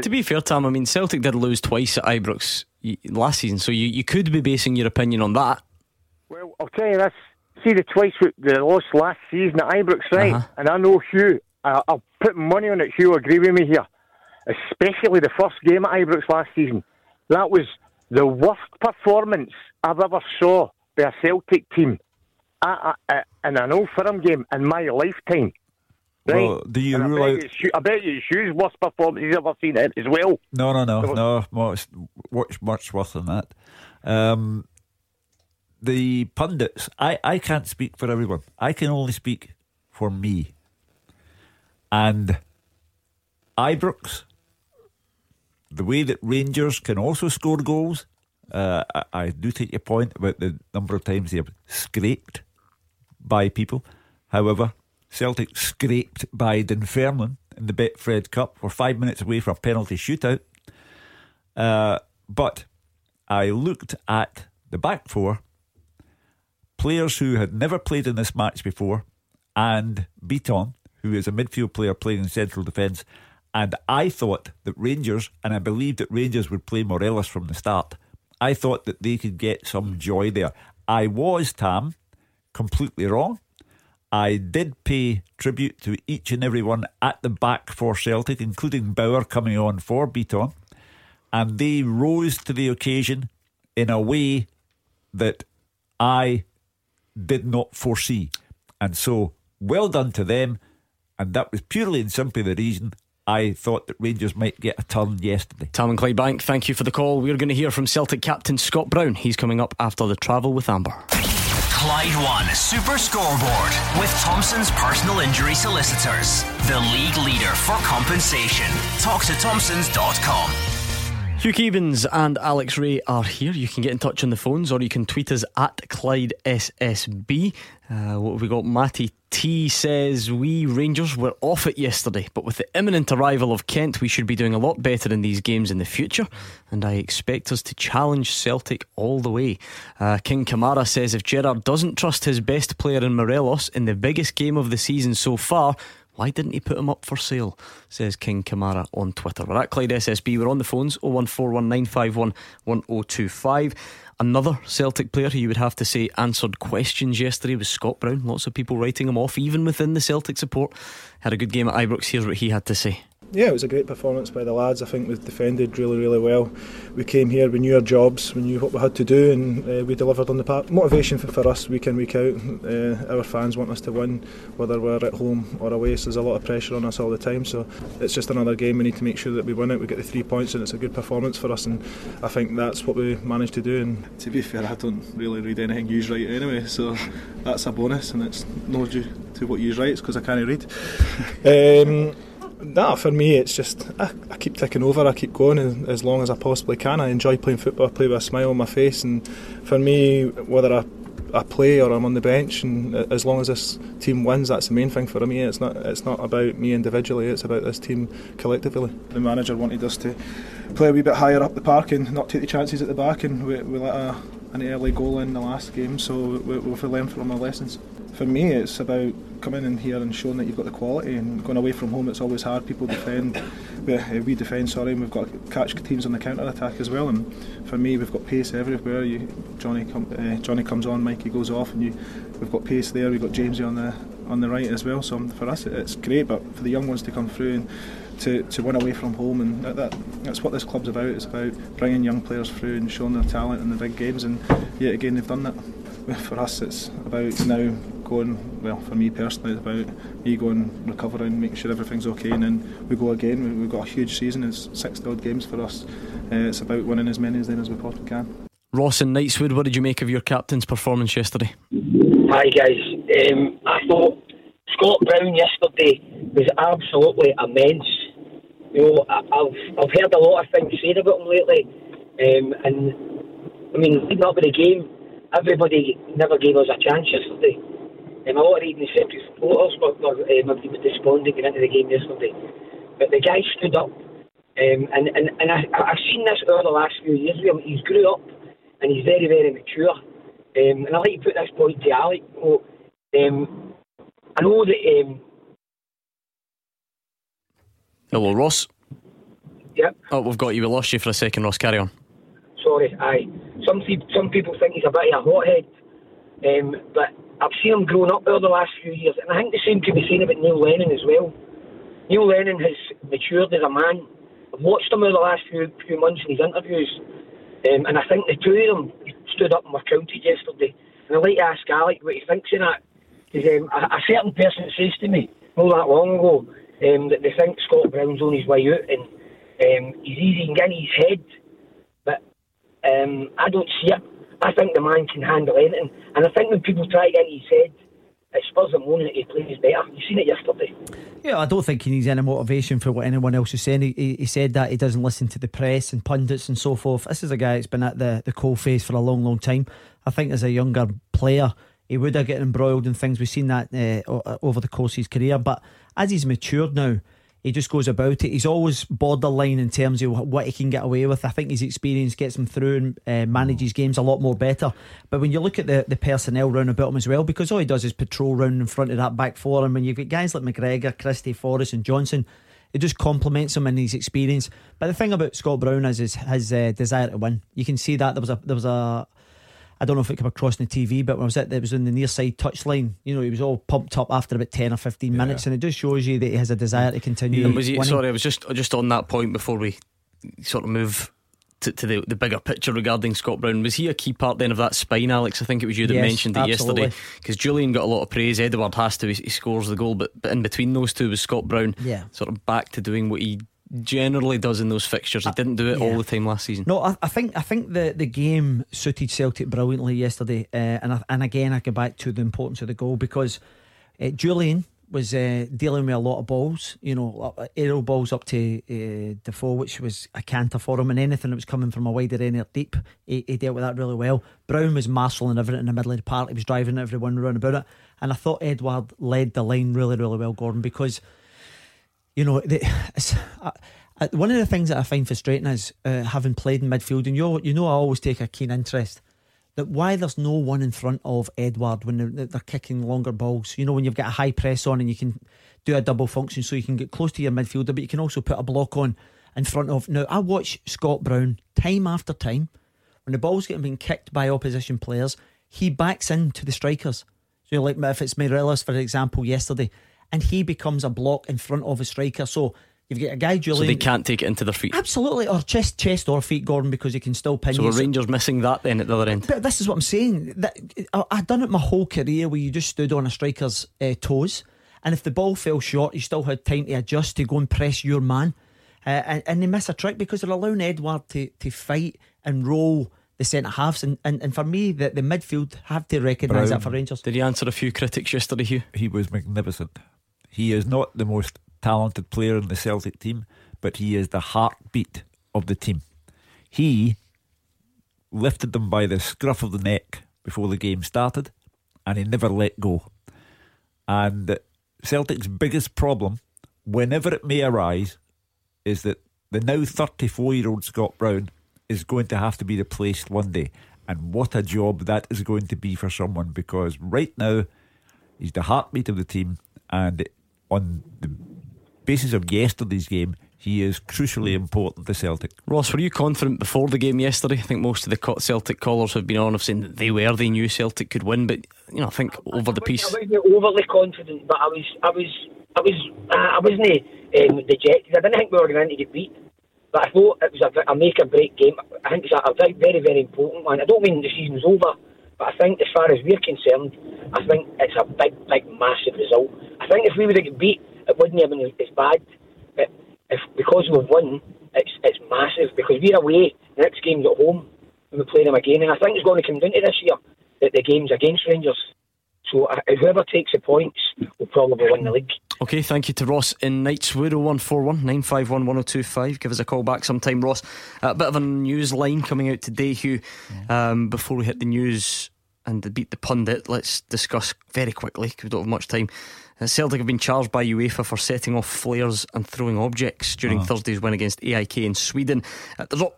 To be fair, Tam, I mean, Celtic did lose twice at Ibrox last season, so you, you could be basing your opinion on that. Well, I'll tell you this. See the twice we- they lost last season at Ibrox, right? Uh-huh. And I know Hugh. I, I'll put money on it. Hugh agree with me here. Especially the first game at Ibrox last season. That was the worst performance I've ever saw by a Celtic team at, at, at, in an Old Firm game in my lifetime. Right? Well, do you And I bet you Hugh- I bet you Hugh's worst performance he's ever seen it as well. No, no, no, no. Much, much, much worse than that. Um, the pundits. I, I can't speak for everyone. I can only speak for me. And Ibrox, the way that Rangers can also score goals. Uh, I, I do take your point about the number of times they have scraped by people. However, Celtic scraped by Dunfermline in the Betfred Cup. We're five minutes away from a penalty shootout. Uh, but I looked at the back four, players who had never played in this match before, and Bitton, who is a midfield player playing in central defence, And I thought that Rangers, and I believed that Rangers would play Morelos from the start. I thought that they could get some joy there. I was, Tam, completely wrong. I did pay tribute to each and every one at the back for Celtic, including Bauer coming on for Bitton. And they rose to the occasion in a way that I did not foresee. And so, well done to them. And that was purely and simply the reason I thought that Rangers might get a turn yesterday. Tam and Clydebank, thank you for the call. We're going to hear from Celtic captain Scott Brown. He's coming up after the travel with Amber. Clyde One Super Scoreboard with Thompson's personal injury solicitors, the league leader for compensation. Talk to Thompsons.com. Hugh Keevins and Alex Rae are here. You can get in touch on the phones or you can tweet us at Clyde SSB. Uh, what have we got? Matty T says, We Rangers were off it yesterday, but with the imminent arrival of Kent, we should be doing a lot better in these games in the future, and I expect us to challenge Celtic all the way. Uh, King Kamara says, If Gerrard doesn't trust his best player in Morelos in the biggest game of the season so far, why didn't he put him up for sale? Says King Kamara on Twitter. We're at Clyde SSB. We're on the phones 01419511025. Another Celtic player who you would have to say answered questions yesterday was Scott Brown. Lots of people writing him off, even within the Celtic support. Had a good game at Ibrox. Here's what he had to say. Yeah, it was a great performance by the lads. I think we defended really, really well. We came here, we knew our jobs, we knew what we had to do, and uh, we delivered on the part. Motivation for, for us week in, week out. Uh, our fans want us to win, whether we're at home or away. So there's a lot of pressure on us all the time. So it's just another game. We need to make sure that we win it. We get the three points, and it's a good performance for us. And I think that's what we managed to do. And to be fair, I don't really read anything you write anyway, so that's a bonus, and it's no due to what you write. It's because I can't read. um, no, for me, it's just I, I, keep ticking over. I keep going as, as, long as I possibly can. I enjoy playing football. I play with a smile on my face, and for me, whether I, I play or I'm on the bench, and as long as this team wins, that's the main thing for me. It's not it's not about me individually. It's about this team collectively. The manager wanted us to play a wee bit higher up the park and not take the chances at the back, and we, we let a, an early goal in the last game. So we, we've learned from our lessons for me, it's about coming in here and showing that you've got the quality. And going away from home, it's always hard. People defend, we, uh, we defend. Sorry, and we've got catch teams on the counter attack as well. And for me, we've got pace everywhere. You, Jonny, uh, Jonny comes on, Mikey goes off, and you, we've got pace there. We've got Jamesy on the on the right as well. So for us, it's great. But for the young ones to come through and to, to win away from home, and that, that, that's what this club's about. It's about bringing young players through and showing their talent in the big games. And yet again, they've done that. For us, it's about now going, well, for me personally, it's about me going, recovering, making sure everything's okay, and then we go again. We've got a huge season, it's 60 odd games for us. Uh, it's about winning as many as then as we possibly can. Ross and Knightswood, what did you make of your captain's performance yesterday? Hi, guys. Um, I thought Scott Brown yesterday was absolutely immense. You know, I've, I've heard a lot of things said about him lately, um, and I mean, leading up to the game, everybody never gave us a chance yesterday. Um, a lot of even Celtic supporters were, were um, a bit despondent going into the game yesterday. But the guy stood up. Um, and and, and I, I've seen this over the last few years with. He's grew up and he's very, very mature. Um, and I'd like to put this point to Alec. Oh, um, I know that. Um, Hello, Ross. Yep. Oh, we've got you. We lost you for a second, Ross. Carry on. Sorry, aye. Some, some people think he's a bit of a hothead. Um, but I've seen him growing up over the last few years, and I think the same can be said about Neil Lennon as well. Neil Lennon has matured as a man. I've watched him over the last few few months in his interviews, um, and I think the two of them stood up and were counted yesterday. And I'd like to ask Alec what he thinks of that. Because um, a, a, certain person says to me not that long ago um, that they think Scott Brown's on his way out, and um, he's easy in his head, but um, I don't see it. I think the man can handle anything. And I think when people try to get his head, it spurs them on that he plays better. You've seen it yesterday. Yeah, I don't think he needs any motivation for what anyone else is saying. He, he said that he doesn't listen to the press and pundits and so forth. This is a guy that's been at the, the coal face for a long, long time. I think as a younger player, he would have get embroiled in things. We've seen that uh, over the course of his career. But as he's matured now, he just goes about it. He's always borderline in terms of what he can get away with. I think his experience gets him through and uh, manages games a lot more better. But when you look at the, the personnel round about him as well, because all he does is patrol round in front of that back four, and when you've got guys like McGregor, Christie, Forrest, and Johnston, it just complements him in his experience. But the thing about Scott Brown is his, his uh, desire to win. You can see that there was a there was a I don't know if it came across on the TV, but when I was at it was on the near side touchline. You know, he was all pumped up after about ten or fifteen yeah. minutes, and it just shows you that he has a desire to continue. was he, sorry, I was just just on that point before we sort of move to, to the, the bigger picture regarding Scott Brown. Was he a key part then of that spine, Alex? I think it was you that yes, mentioned it absolutely. yesterday. Because Jullien got a lot of praise. Edouard has to, he scores the goal, but, but in between those two was Scott Brown yeah. sort of back to doing what he generally does in those fixtures. He uh, didn't do it yeah. all the time last season. No, I, I, think I think the, the game suited Celtic brilliantly yesterday, uh, and I, and again I go back to the importance of the goal because uh, Jullien was uh, dealing with a lot of balls, you know, aerial balls up to uh, Defoe, which was a canter for him, and anything that was coming from a wider area deep, he, he, dealt with that really well. Brown was marshalling everything in the middle of the park, he was driving everyone around about it, and I thought Edouard led the line really, really well, Gordon, because, you know, the, uh, one of the things that I find frustrating is uh, having played in midfield, and you you know I always take a keen interest that why there's no one in front of Edouard when they're, they're, kicking longer balls. You know, when you've got a high press on and you can do a double function so you can get close to your midfielder, but you can also put a block on in front of. Now, I watch Scott Brown time after time when the ball's getting being kicked by opposition players, he backs into the strikers. So, like if it's Morelos, for example, yesterday, and he becomes a block in front of a striker. So, You've got a guy, Jullien. So they can't take it into their feet. Absolutely, or chest, chest or feet, Gordon, because he can still pin so you. So Rangers missing that then at the other end. But this is what I'm saying. That I, have done it my whole career, where you just stood on a striker's uh, toes, and if the ball fell short, you still had time to adjust to go and press your man, uh, and, and they miss a trick because they're allowing Edouard to to fight and roll the centre halves. And, and, and for me, the, the midfield have to recognise that for Rangers. Did he answer a few critics yesterday, Hugh? He was magnificent. He is not the most talented player in the Celtic team, but he is the heartbeat of the team. He lifted them by the scruff of the neck before the game started, and he never let go. And Celtic's biggest problem, whenever it may arise, is that the now 34 year old Scott Brown is going to have to be replaced one day. And what a job that is going to be for someone because right now he's the heartbeat of the team. And on the basis of yesterday's game, he is crucially important to Celtic. Ross, were you confident before the game yesterday? I think most of the Celtic callers have been on of saying that they were, they knew Celtic could win, but you know, I think over the piece. I wasn't overly confident, but I was, I was, I was, uh, I wasn't um, dejected. I didn't think we were going to get beat, but I thought it was a, a make or break game. I think it's a, a very, very, very important one. I don't mean the season's over, but I think as far as we're concerned, I think it's a big, big, massive result. I think if we would have got beat it wouldn't have been as bad. But if because we've won, it's it's massive because we're away. The next game's at home and we play them again, and I think it's going to come down to this year that the game's against Rangers. So uh, whoever takes the points will probably win the league. Okay, thank you to Ross in Knightswood 0141 951 1025. Give us a call back sometime, Ross. A bit of a news line coming out today, Hugh. Um, before we hit the news and beat the pundit, let's discuss very quickly because we don't have much time. Uh, Celtic have been charged by UEFA for setting off flares and throwing objects during uh-huh. Thursday's win against AIK in Sweden. Uh, there's not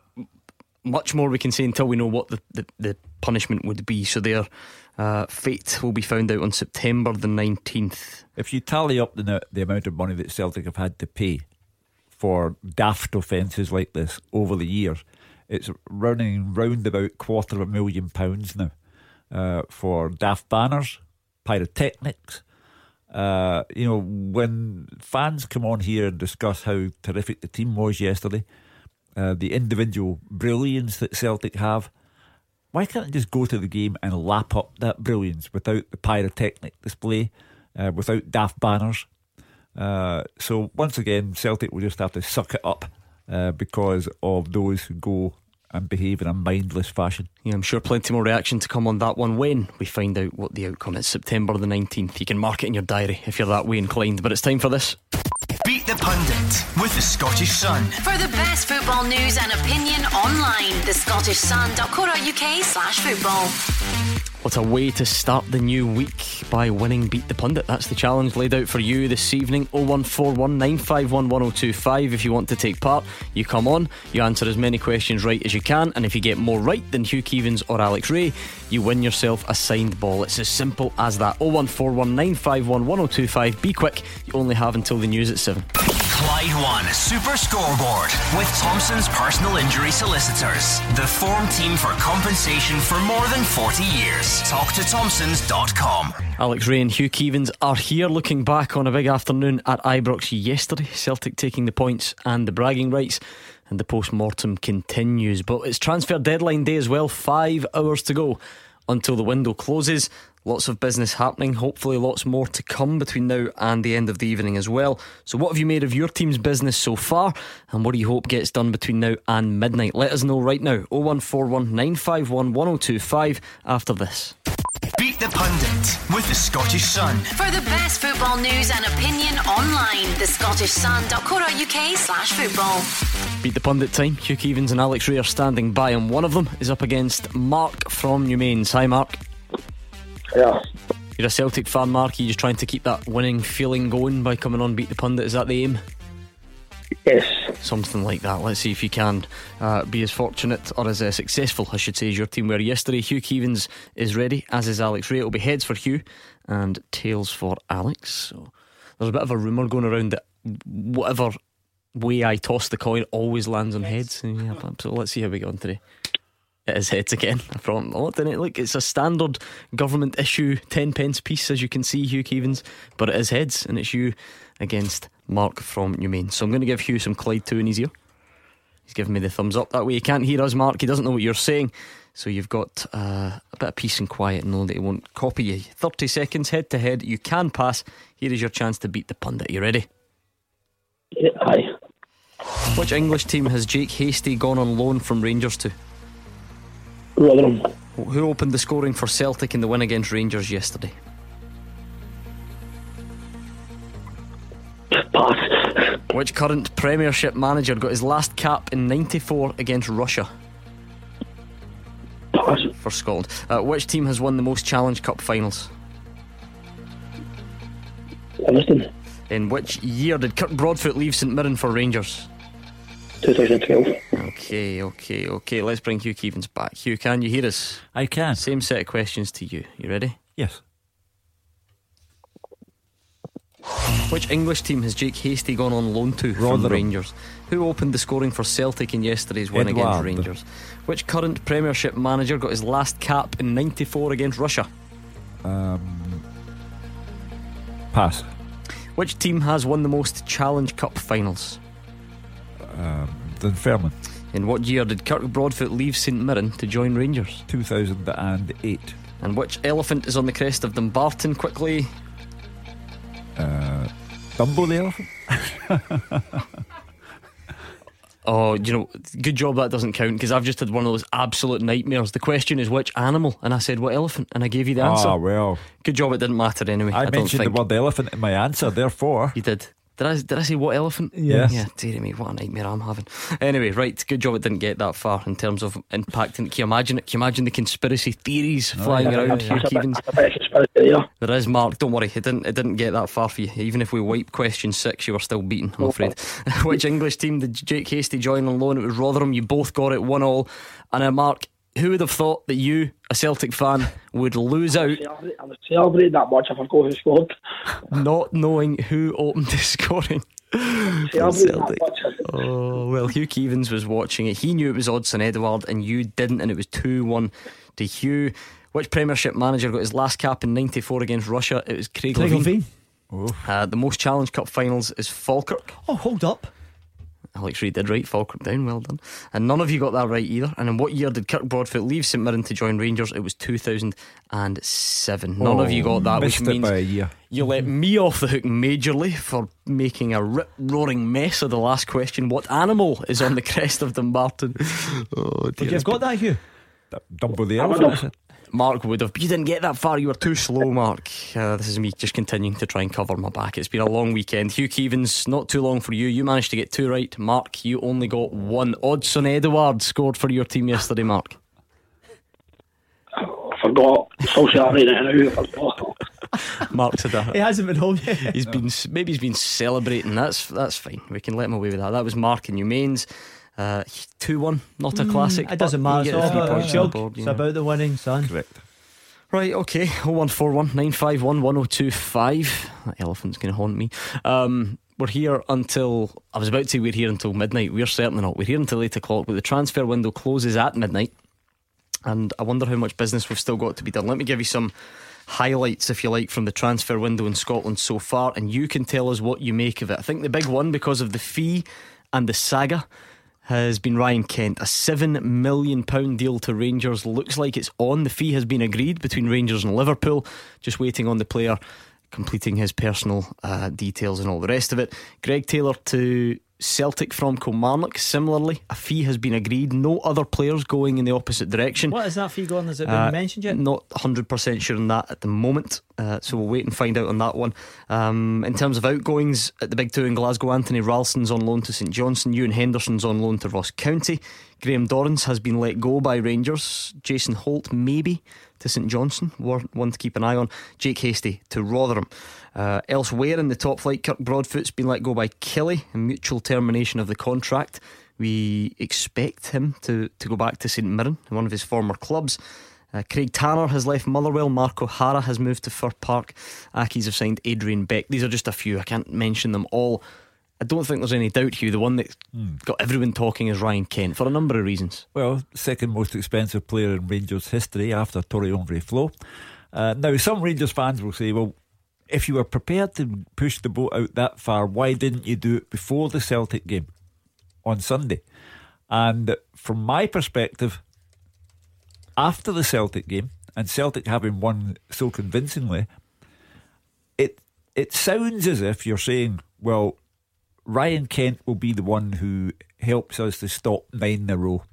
much more we can say until we know what the, the, the punishment would be. So their uh, fate will be found out on September the 19th. If you tally up the, the amount of money that Celtic have had to pay for daft offences like this over the years, it's running round about quarter of a million pounds now uh, for daft banners, pyrotechnics, uh, you know, when fans come on here and discuss how terrific the team was yesterday, uh, the individual brilliance that Celtic have, why can't they just go to the game and lap up that brilliance without the pyrotechnic display, uh, without daft banners? Uh, so once again, Celtic will just have to suck it up uh, because of those who go and behave in a mindless fashion. Yeah, I'm sure plenty more reaction to come on that one when we find out what the outcome is. September the 19th. You can mark it in your diary if you're that way inclined. But it's time for this. Beat the Pundit with the Scottish Sun. For the best football news and opinion online, the scottishsun.co.uk slash football. What a way to start the new week by winning Beat the Pundit. That's the challenge laid out for you this evening. 0141 951 1025. If you want to take part, you come on, you answer as many questions right as you can, and if you get more right than Hugh Keevins or Alex Rae, you win yourself a signed ball. It's as simple as that. 0141 951 1025. Be quick, you only have until the news at 7. Clyde One Super Scoreboard with Thompson's personal injury solicitors. The form team for compensation for more than 40 years. Talk to Thompsons.com. Alex Rae and Hugh Keevins are here looking back on a big afternoon at Ibrox yesterday. Celtic taking the points and the bragging rights, and the post mortem continues. But it's transfer deadline day as well, five hours to go until the window closes. Lots of business happening, hopefully, lots more to come between now and the end of the evening as well. So, what have you made of your team's business so far, and what do you hope gets done between now and midnight? Let us know right now 0141 951 1025 after this. Beat the Pundit with the Scottish Sun. For the best football news and opinion online, thescottishsun.co.uk slash football. Beat the pundit time. Hugh Keevins and Alex Rae are standing by, and one of them is up against Mark from Newmains. Hi, Mark. Yeah. You're a Celtic fan, Mark. Are you just trying to keep that winning feeling going by coming on Beat the Pundit? Is that the aim? Yes. Something like that. Let's see if you can uh, be as fortunate or as uh, successful, I should say, as your team were yesterday. Hugh Keevins is ready, as is Alex Rae. It'll be heads for Hugh and tails for Alex. So there's a bit of a rumour going around that whatever way I toss the coin always lands on heads. Yeah, so let's see how we go on today. It is heads again. I promise. Oh, didn't it? Look, it's a standard government issue, 10 pence piece, as you can see, Hugh Keevins. But it is heads, and it's you against Mark from Newmain. So I'm going to give Hugh some Clyde 2 in his ear. He's giving me the thumbs up that way. He can't hear us, Mark. He doesn't know what you're saying. So you've got uh, a bit of peace and quiet, and know that he won't copy you. 30 seconds head to head. You can pass. Here is your chance to beat the pundit. You ready? Yeah, aye. Which English team has Jake Hastie gone on loan from Rangers to? Rotherham. Who opened the scoring for Celtic in the win against Rangers yesterday? Pass. Which current Premiership manager got his last cap in 94 against Russia? Pass. For Scotland. Uh, which team has won the most Challenge Cup finals? Livingston. In which year did Kirk Broadfoot leave St Mirren for Rangers? 2012. Okay, okay, okay. Let's bring Hugh Keevins back. Hugh, can you hear us? I can. Same set of questions to you. You ready? Yes. Which English team has Jake Hastie gone on loan to from Rotherham. Rangers? Who opened the scoring for Celtic in yesterday's win against Edouard. Rangers? Which current Premiership manager got his last cap in '94 against Russia? Um, pass. Which team has won the most Challenge Cup finals? Um, Dunfermline. In what year did Kirk Broadfoot leave St Mirren to join Rangers? 2008. And which elephant is on the crest of Dumbarton? Quickly, Uh, Dumbo the elephant. Oh, you know, good job that doesn't count because I've just had one of those absolute nightmares. The question is which animal, and I said what elephant, and I gave you the answer. Ah, well. Good job it didn't matter anyway. I, I, mentioned the word elephant in my answer, therefore. you did. Did I, did I say what elephant? Yes. Yeah, dear me, what a nightmare I'm having. Anyway, right, good job it didn't get that far in terms of impacting. Can you imagine it? Can you imagine the conspiracy theories flying yeah, around yeah, here, That's a bit, Keevins? that's a bit of conspiracy there. There is, Mark. Don't worry. It didn't. It didn't get that far for you. Even if we wipe question six, you were still beaten. I'm afraid. Which English team did Jake Hastie join on loan? It was Rotherham. You both got it one all. And uh, Mark, who would have thought that you, a Celtic fan, would lose out I was celebrating that much. if I forgot who scored. not knowing who opened the scoring? Celtic. that much. Oh well, Hugh Keevins was watching it. He knew it was Odsonne Edouard, and you didn't, and it was two one to Hugh. Which Premiership manager got his last cap in '94 against Russia? It was Craig, Craig Levein. Levine. Uh, the most Challenge Cup finals is Falkirk. Oh, hold up. Alex Reid did write Falkirk down, well done. And none of you got that right either. And in what year did Kirk Broadfoot leave St Mirren to join Rangers? It was 2007. None of you got that, which Oh, Missed it means by a year. you let me off the hook majorly for making a rip roaring mess of the last question. What animal is on the crest of Dumbarton? Oh, Would dear. you have got that, Hugh? Dumbo the I would elephant. Have. I said. Mark would have. You didn't get that far. You were too slow, Mark. Uh, this is me just continuing to try and cover my back. It's been a long weekend. Hugh Keevins, not too long for you. You managed to get two right. Mark, you only got one. Odsonne Edouard scored for your team yesterday, Mark. I forgot. So celebrating it now. I forgot. Mark's had He hasn't been home yet. He's been maybe he's been celebrating. That's that's fine. We can let him away with that. That was Mark and Newmains. Uh, two one, not a classic. Mm, It doesn't matter. It's all about points the on jug. the board, It's yeah. about the winning, son. Correct. Right, okay. 0141 951 1025. That elephant's going to haunt me. Um, we're here until I was about to say we're here until midnight. We're certainly not. We're here until eight o'clock, but the transfer window closes at midnight. And I wonder how much business we've still got to be done. Let me give you some highlights, if you like, from the transfer window in Scotland so far, and you can tell us what you make of it. I think the big one, because of the fee and the saga, has been Ryan Kent. A £7 million deal to Rangers looks like it's on. The fee has been agreed between Rangers and Liverpool, just waiting on the player completing his personal uh, details and all the rest of it. Greg Taylor to Celtic from Kilmarnock. Similarly, a fee has been agreed. No other players going in the opposite direction. What is that fee going? Has it been Uh, mentioned yet? Not 100% sure on that at the moment. Uh, so we'll wait and find out on that one. Um, in terms of outgoings at the big two in Glasgow, Anthony Ralston's on loan to St Johnstone. Ewan Henderson's on loan to Ross County. Graham Dorrans has been let go by Rangers. Jason Holt, maybe to St Johnstone, one to keep an eye on. Jake Hastie to Rotherham. Uh, elsewhere in the top flight, Kirk Broadfoot's been let go by Killie, a mutual termination of the contract. We expect him to, to go back to St Mirren, one of his former clubs. Uh, Craig Tanner has left Motherwell. Mark O'Hara has moved to Fir Park. Accies have signed Adrian Beck. These are just a few. I can't mention them all. I don't think there's any doubt, Hugh. The one that got everyone talking is Ryan Kent for a number of reasons. Well, second most expensive player in Rangers history after Tore Andre Flo. Uh, now, some Rangers fans will say, well, if you were prepared to push the boat out that far, why didn't you do it before the Celtic game on Sunday? And from my perspective, after the Celtic game, and Celtic having won so convincingly, it it sounds as if you're saying, well, Ryan Kent will be the one who helps us to stop nine in a row.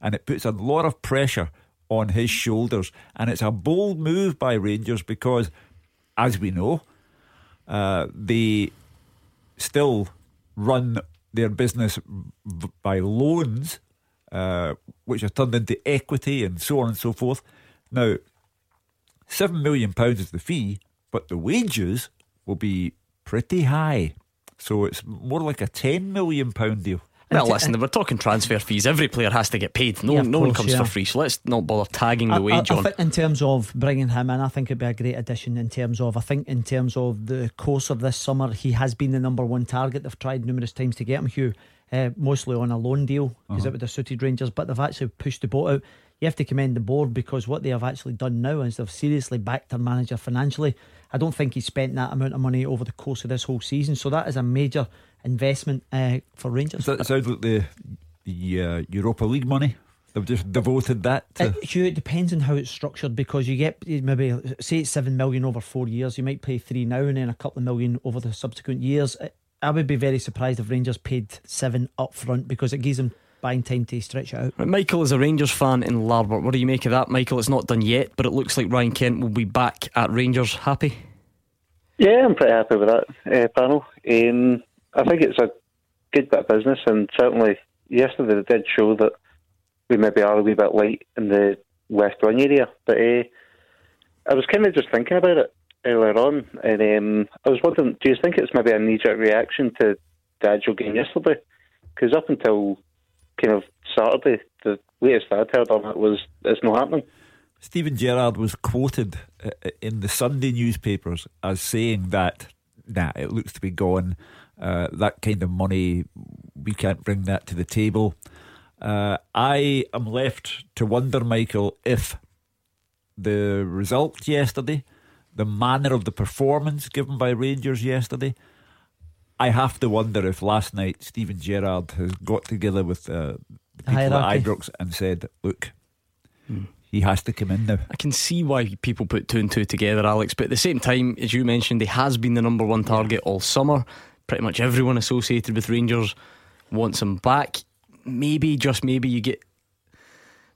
And it puts a lot of pressure on his shoulders. And it's a bold move by Rangers because, as we know, uh, they still run their business by loans, uh, which are turned into equity and so on and so forth. Now, £7 million is the fee, but the wages will be pretty high. So it's more like a £10 million deal. Well, listen, we're talking transfer fees. Every player has to get paid. No, Yeah, of no one comes yeah. for free. So let's not bother tagging the I- wage I, I on. think in terms of bringing him in, I think it'd be a great addition. In terms of, I think in terms of the course of this summer, he has been the number one target. They've tried numerous times to get him, Hugh, uh, mostly on a loan deal because Uh-huh. it would have suited Rangers, but they've actually pushed the boat out. You have to commend the board because what they have actually done now is they've seriously backed their manager financially. I don't think he spent that amount of money over the course of this whole season, so that is a major investment uh, for Rangers. So it sounds like the the uh, Europa League money. They've just devoted that to. Uh, Hugh, it depends on how it's structured because you get maybe say it's seven million over four years. You might pay three now and then a couple of million over the subsequent years. I- I would be very surprised if Rangers paid seven up front because it gives them buying time to stretch it out. Right, Michael is a Rangers fan in Larbert. What do you make of that, Michael? It's not done yet, but it looks like Ryan Kent will be back at Rangers. Happy? Yeah, I'm pretty happy with that uh, panel. Um, I think it's a good bit of business, and certainly yesterday they did show that we maybe are a wee bit late in the West Wing area. But uh, I was kind of just thinking about it earlier on, and um, I was wondering, do you think it's maybe a knee-jerk reaction to the actual game yesterday? Because up until kind of Saturday, the latest I'd heard on it was it's not happening. Steven Gerrard was quoted uh, in the Sunday newspapers as saying that, nah, it looks to be gone. Uh, that kind of money, we can't bring that to the table. Uh, I am left to wonder, Michael, if the result yesterday, the manner of the performance given by Rangers yesterday, I have to wonder if last night Steven Gerrard has got together with uh, the people at Hierarchy. Ibrox and said, look, he has to come in now. I can see why people put two and two together, Alex, but at the same time, as you mentioned, he has been the number one target all summer. Pretty much everyone associated with Rangers wants him back. Maybe, just maybe, you get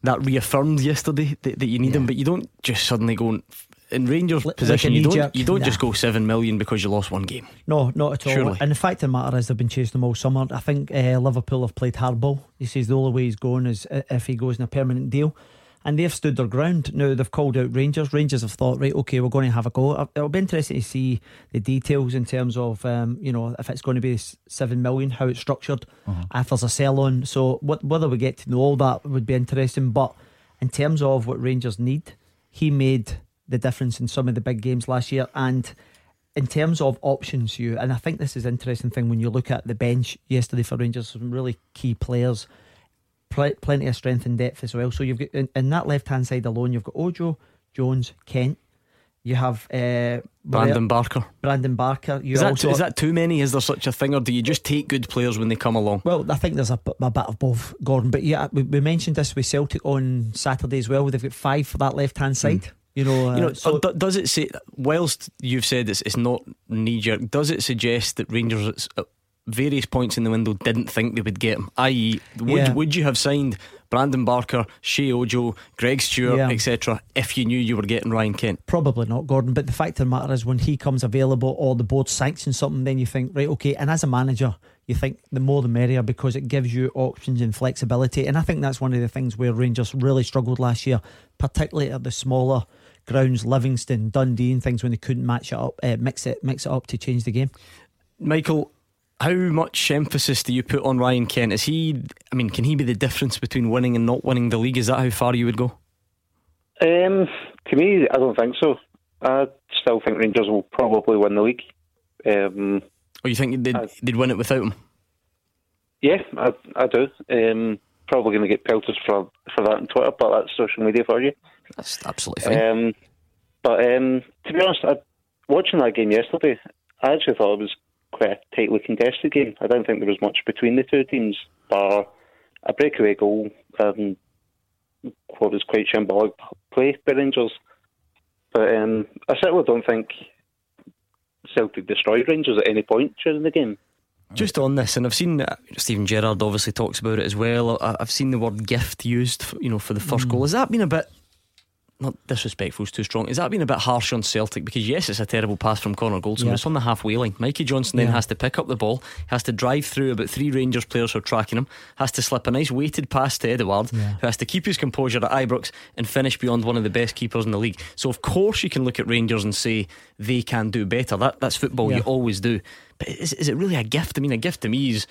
that reaffirmed yesterday that, that you need him, but you don't just suddenly go and, in Rangers' position. like you don't you don't nah. just go seven million because you lost one game. No, not at all. Surely. And the fact of the matter is, they've been chasing him all summer. I think uh, Liverpool have played hardball. He says the only way he's going is if he goes in a permanent deal. And they've stood their ground. Now they've called out Rangers. Rangers have thought, right, okay, we're going to have a go. Uh, It'll be interesting to see the details in terms of, um, you know, if it's going to be seven million, how it's structured, if there's a sell on. So what, whether we get to know all that would be interesting. But in terms of what Rangers need, he made the difference in some of the big games last year. And in terms of options, you and I think this is interesting thing when you look at the bench yesterday for Rangers, some really key players, pl- plenty of strength and depth as well. So you've got in, in that left hand side alone, you've got Ojo, Jones, Kent. You have uh, Brandon Barker. Brandon Barker. You Is that, also too, is that too many? Is there such a thing, or do you just take good players when they come along? Well, I think there's a bit of both, Gordon. But yeah, we, we mentioned this with Celtic on Saturday as well. They've got five for that left hand side. You know, uh, you know, so do- does it say? Whilst you've said it's, it's not knee jerk, does it suggest that Rangers at various points in the window didn't think they would get him? I.e., would Yeah. would you have signed Brandon Barker, Sheyi Ojo, Greg Stewart, Yeah. etc., if you knew you were getting Ryan Kent? Probably not, Gordon. But the fact of the matter is, when he comes available or the board sanctions something, then you think, right, okay. And as a manager, you think the more the merrier because it gives you options and flexibility. And I think that's one of the things where Rangers really struggled last year, particularly at the smaller grounds, Livingston, Dundee, and things when they couldn't match it up, uh, mix it, mix it up to change the game. Michael, how much emphasis do you put on Ryan Kent? Is he? I mean, can he be the difference between winning and not winning the league? Is that how far you would go? Um, to me, I don't think so. I still think Rangers will probably win the league. Um, Or you think they'd, they'd win it without him? yeah, I, I do. Um, probably going to get pelters for for that on Twitter, but that's social media for you. That's absolutely fine. Um, but um, to be honest, I, watching that game yesterday, I actually thought it was quite a tightly contested game. I don't think there was much between the two teams, bar a breakaway goal and what was quite shambolic play by Rangers. But um, I certainly don't think Celtic destroyed Rangers at any point during the game. Just on this, and I've seen uh, Steven Gerrard obviously talks about it as well. I- I've seen the word gift used, for, you know, for the first Mm. goal. Has that been a bit? Not disrespectful is too strong. Has that been a bit harsh on Celtic? Because yes, it's a terrible pass from Connor Goldson. Yeah. It's on the halfway line. Mikey Johnston then Yeah. has to pick up the ball, has to drive through about three Rangers players who are tracking him, has to slip a nice weighted pass to Edouard, Yeah. who has to keep his composure at Ibrox and finish beyond one of the best keepers in the league. So of course you can look at Rangers and say they can do better. That that's football. You always do. But is, is it really a gift? I mean, a gift to me is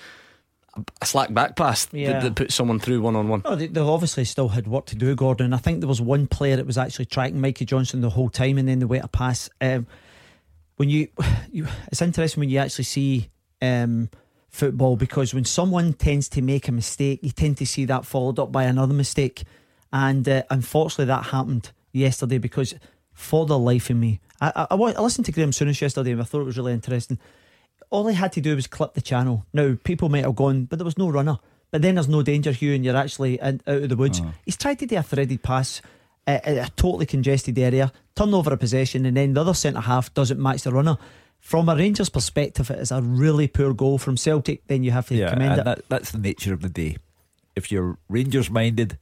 a- slack back pass Yeah. that, that puts someone through one on one. Oh, they, obviously still had work to do, Gordon. I think there was one player that was actually tracking Mikey Johnston the whole time, and then the way to pass. Um, when you, you, it's interesting when you actually see um, football because when someone tends to make a mistake, you tend to see that followed up by another mistake. And uh, unfortunately, that happened yesterday because for the life of me, I, I, I, I listened to Graeme Souness yesterday and I thought it was really interesting all he had to do was clip the channel. Now, people might have gone, but there was no runner. But then there's no danger, Hugh, and you're actually in, out of the woods. Uh-huh. He's tried to do a threaded pass at, at a totally congested area, turn over a possession, and then the other centre half doesn't match the runner. From a Rangers perspective, it is a really poor goal from Celtic. Then you have to Yeah, commend it. that, that's the nature of the day. If you're Rangers minded,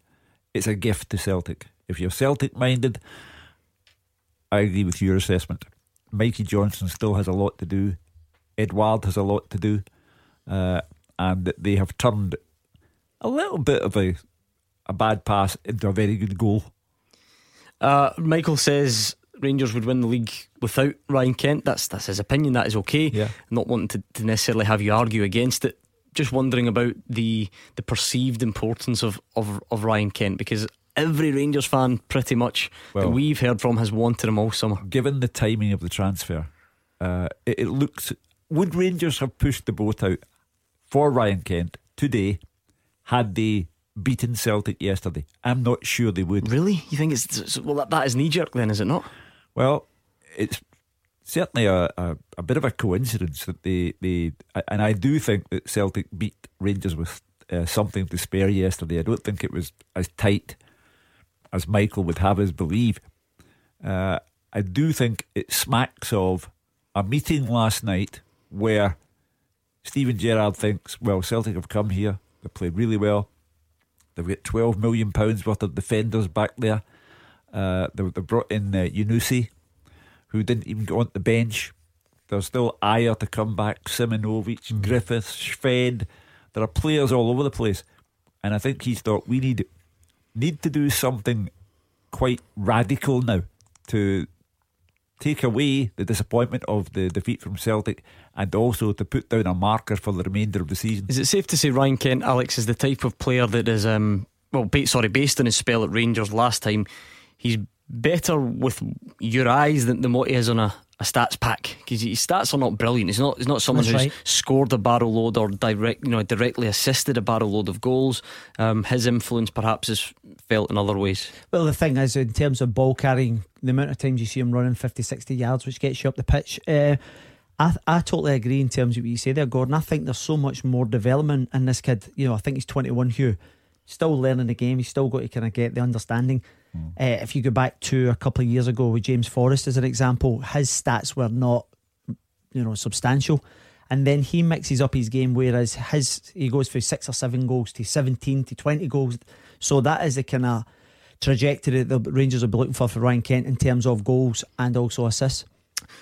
it's a gift to Celtic. If you're Celtic minded, I agree with your assessment. Mikey Johnston still has a lot to do. Edouard has a lot to do, uh, and they have turned a little bit of a a bad pass into a very good goal. Uh, Michael says Rangers would win the league without Ryan Kent. That's that's his opinion. That is okay. Yeah. Not wanting to, to necessarily have you argue against it. Just wondering about the the perceived importance of, of, of Ryan Kent because every Rangers fan pretty much that we've heard from has wanted him all summer. Given the timing of the transfer, uh, it, it looks. Would Rangers have pushed the boat out for Ryan Kent today had they beaten Celtic yesterday? I'm not sure they would. Really? You think it's well that, that is knee jerk then, is it not? Well, it's certainly a, a, a bit of a coincidence that they, they and I do think that Celtic beat Rangers with uh, something to spare yesterday. I don't think it was as tight as Michael would have us believe. Uh, I do think it smacks of a meeting last night where Steven Gerrard thinks, well, Celtic have come here, they played really well. They've got twelve million pounds worth of defenders back there. Uh, they, they brought in uh, Yunusi, who didn't even go on the bench. There's still Ajer to come back, Simunovic, Griffiths, Sved. There are players all over the place, and I think he's thought we need need to do something quite radical now to take away the disappointment of the defeat from Celtic and also to put down a marker for the remainder of the season. Is it safe to say Ryan Kent, Alex, is the type of player that is, um, well, sorry, based on his spell at Rangers last time, he's better with your eyes than, than what he is on a, a stats pack because his stats are not brilliant. He's not. He's not someone That's who's right. scored a barrel load or direct, you know, directly assisted a barrel load of goals. Um, his influence perhaps is felt in other ways. Well, the thing is, in terms of ball carrying, the amount of times you see him running 50, 60 yards, which gets you up the pitch, uh, I, I totally agree in terms of what you say there, Gordon. I think there's so much more development in this kid. You know, I think he's 21, Hugh. Still learning the game. He's still got to kind of get the understanding. Uh, if you go back to a couple of years ago with James Forrest as an example, his stats were not, you know, substantial. And then he mixes up his game, whereas his he goes from six or seven goals to 17 to 20 goals. So that is the kind of trajectory that the Rangers will be looking for for Ryan Kent in terms of goals and also assists.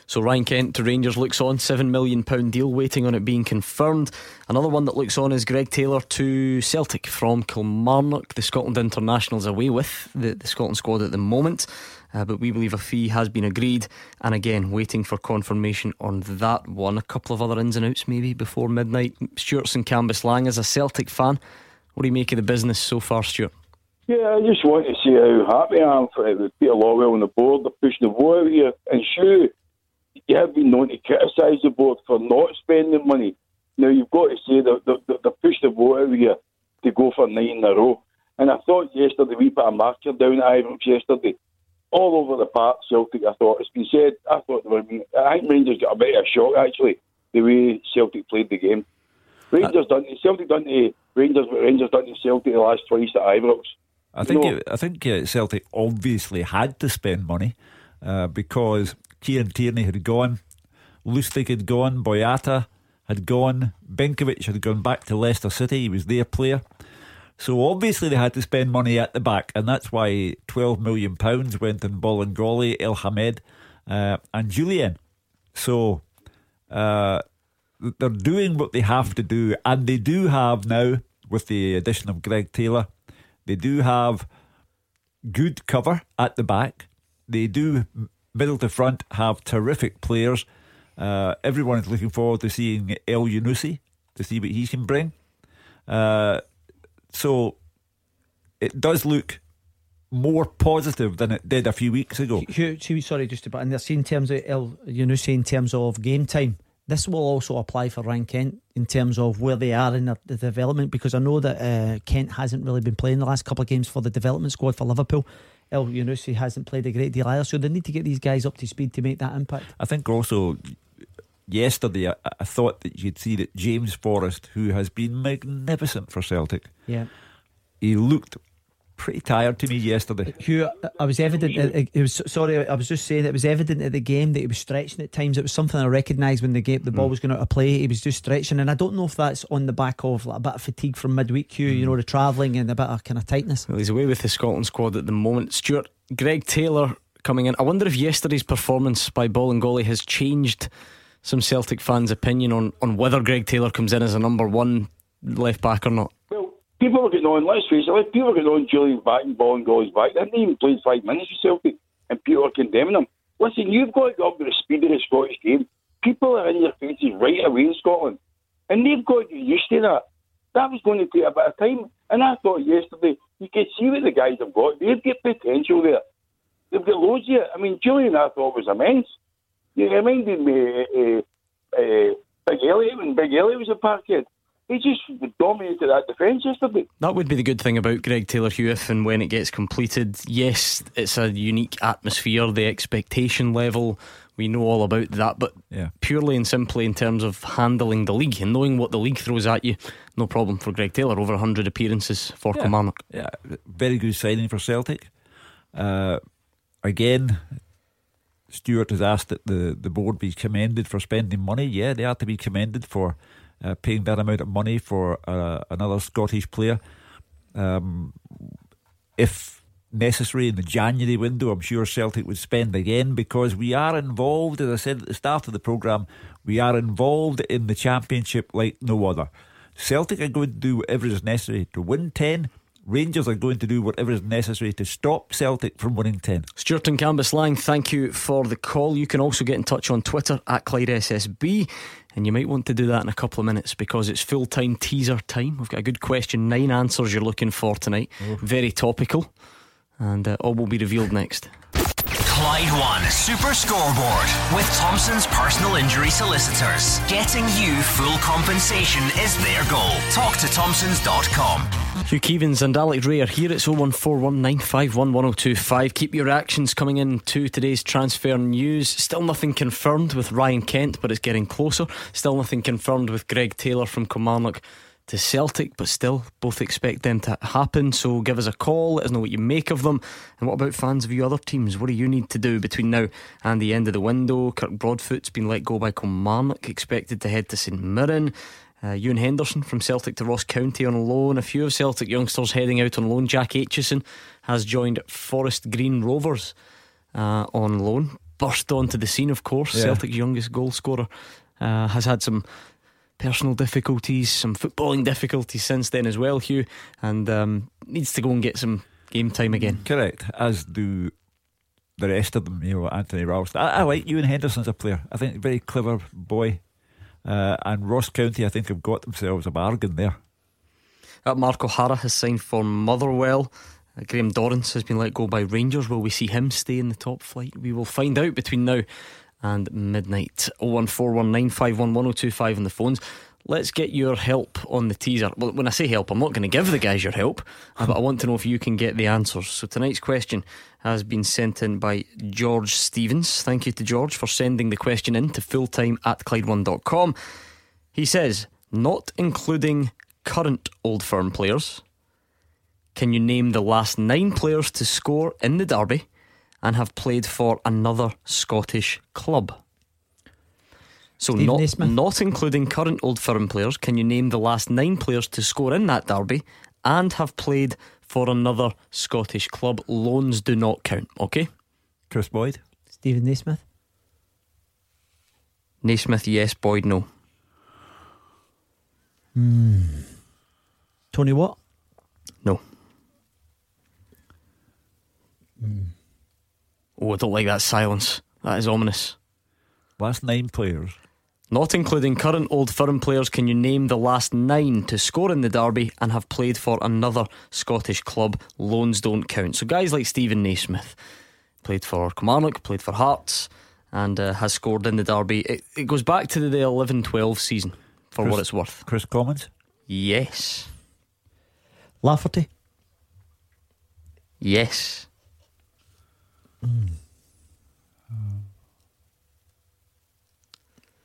So Ryan Kent to Rangers looks on seven million pound deal waiting on it being confirmed. Another one that looks on is Greg Taylor to Celtic from Kilmarnock. The Scotland internationals away with the, the Scotland squad at the moment, uh, but we believe a fee has been agreed. And again, waiting for confirmation on that one. A couple of other ins and outs maybe before midnight. Stuart St Cambuslang as a Celtic fan. What do you make of the business so far, Stuart? Yeah, I just want to see how happy I am for it Peter Lawwell on the board. They're pushing the ball out here. And sure, you have been known to criticise the board for not spending money. Now, you've got to say that they, pushed the ball out here to go for nine in a row. And I thought yesterday, we put a marker down at Ibrox yesterday. All over the park, Celtic, I thought. It's been said, I thought they were, I think Rangers got a bit of a shock, actually, the way Celtic played the game. Rangers done Celtic done to Rangers Rangers done to Celtic the last twice at Ibrox. I think it, I think Celtic obviously had to spend money uh, because Kieran Tierney had gone, Lustig had gone, Boyata had gone, Benkovic had gone back to Leicester City. He was their player. So obviously they had to spend money at the back, and that's why twelve million pounds went in Bolingoli, Elhamed, uh, and Jullien. So uh, they're doing what they have to do, and they do have now with the addition of Greg Taylor. They do have good cover at the back. They do middle to front have terrific players. Uh, everyone is looking forward to seeing Elyounoussi to see what he can bring. Uh, so it does look more positive than it did a few weeks ago. Hugh, Hugh, sorry, just about, and they're in terms of El, saying in terms of game time. This will also apply for Ryan Kent in terms of where they are in the, the development because I know that uh, Kent hasn't really been playing the last couple of games for the development squad for Liverpool. Elyounoussi hasn't played a great deal either, so they need to get these guys up to speed to make that impact. I think also yesterday I, I thought that you'd see that James Forrest, who has been magnificent for Celtic, Yeah. he looked pretty tired to me yesterday. Hugh, I was evident. It, it was sorry. I was just saying it was evident at the game that he was stretching at times. It was something I recognised when the game the ball mm. was going out of play. He was just stretching, and I don't know if that's on the back of like, a bit of fatigue from midweek. Hugh, you mm. know, the travelling and a bit of kind of tightness. Well, he's away with the Scotland squad at the moment. Stuart, Greg Taylor coming in. I wonder if yesterday's performance by Bolingoli has changed some Celtic fans' opinion on, on whether Greg Taylor comes in as a number one left back or not. People were getting on, let's face it, like, people were getting on Jullien's back and Bolingoli's back. They hadn't even played five minutes for Celtic, and people are condemning them. Listen, you've got to get up to the speed of the Scottish game. People are in your faces right away in Scotland, and they've got to get used to that. That was going to take a bit of time, and I thought yesterday you could see what the guys have got. They've got potential there. They've got loads of it. I mean, Julian, I thought was immense. You reminded me uh, uh, uh, Big Elliott when Big Elliott was a parkhead. He just dominated that defence yesterday. That would be the good thing about Greg Taylor Hugh if and when it gets completed. Yes, it's a unique atmosphere, the expectation level, we know all about that, but Yeah. purely and simply in terms of handling the league and knowing what the league throws at you, no problem for Greg Taylor. Over 100 appearances for Yeah. Kilmarnock. Yeah, very good signing for Celtic. Uh, again, Stuart has asked that the, the board be commended for spending money. Yeah, they are to be commended for uh, paying that amount of money for uh, another Scottish player. Um, if necessary in the January window, I'm sure Celtic would spend again because we are involved, as I said at the start of the programme, we are involved in the championship like no other. Celtic are going to do whatever is necessary to win 10. Rangers are going to do whatever is necessary to stop Celtic from winning 10. Stuart and Cambuslang, thank you for the call. You can also get in touch on Twitter at Clyde SSB, and you might want to do that in a couple of minutes because it's full time teaser time. We've got a good question, nine answers you're looking for tonight. Very topical, and uh, all will be revealed next. Clyde One Super Scoreboard with Thompson's personal injury solicitors. Getting you full compensation is their goal. Talk to Thompsons.com. Hugh Keevins and Alex Rae are here. It's 01419511025. Keep your reactions coming in to today's transfer news. Still nothing confirmed with Ryan Kent, but it's getting closer. Still nothing confirmed with Greg Taylor from Kilmarnock to Celtic, but still both expect them to happen. So give us a call, let us know what you make of them. And what about fans of your other teams? What do you need to do between now and the end of the window? Kirk Broadfoot's been let go by Kilmarnock, expected to head to St Mirren. Uh, Ewan Henderson from Celtic to Ross County on loan. A few of Celtic youngsters heading out on loan. Jack Aitchison has joined Forest Green Rovers uh, on loan. Burst onto the scene, of course. Yeah. Celtic's youngest goal scorer uh, has had some personal difficulties, some footballing difficulties since then as well, Hugh, and um, needs to go and get some game time again. Correct, as do the rest of them. You know, Anthony Ralston. I, I like Ewan Henderson as a player. I think very clever boy. Uh, and Ross County, I think, have got themselves a bargain there. Uh, Mark O'Hara has signed for Motherwell. Uh, Graham Dorrans has been let go by Rangers. Will we see him stay in the top flight? We will find out between now and midnight. 01419511025 on the phones. Let's get your help on the teaser. Well, when I say help, I'm not going to give the guys your help, but I want to know if you can get the answers. So tonight's question has been sent in by George Stevens. Thank you to George for sending the question in to fulltime at Clyde1.com. He says, not including current Old Firm players, can you name the last nine players to score in the derby and have played for another Scottish club? So Stephen not Naismith. not including current Old Firm players, can you name the last nine players to score in that derby and have played for another Scottish club? Loans do not count. Okay, Kris Boyd, Steven Naismith. Naismith, yes. Boyd, no. Hmm. Tony what? No. Oh, I don't like that silence. That is ominous. last nine players. Not including current Old Firm players, can you name the last nine to score in the derby and have played for another Scottish club? Loans don't count. So guys like Steven Naismith played for Kilmarnock, played for Hearts, and uh, has scored in the derby. It, it goes back to the 11-12 season for Chris- what it's worth. Kris Commons, Yes. Lafferty. Yes.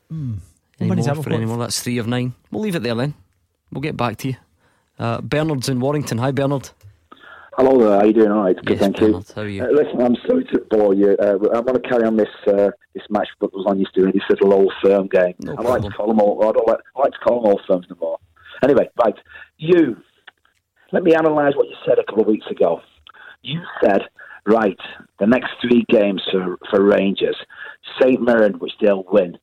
Hmm. Any many's more for one? any more? That's three of nine. We'll leave it there then. We'll get back to you. Uh, Bernard's in Warrington. Hi, Bernard. Hello there, how are you doing? All right, good, Yes, thank Bernard, you. how are you? Uh, listen, I'm sorry to bore you. Uh, I want to carry on this uh, this match that was on yesterday, this little old firm game. No I like to call them all. I don't like, I like to call them all firms no more. Anyway, right, you. Let me analyse what you said a couple of weeks ago. You said, right, the next three games for for Rangers, Saint Mirren, which they'll win,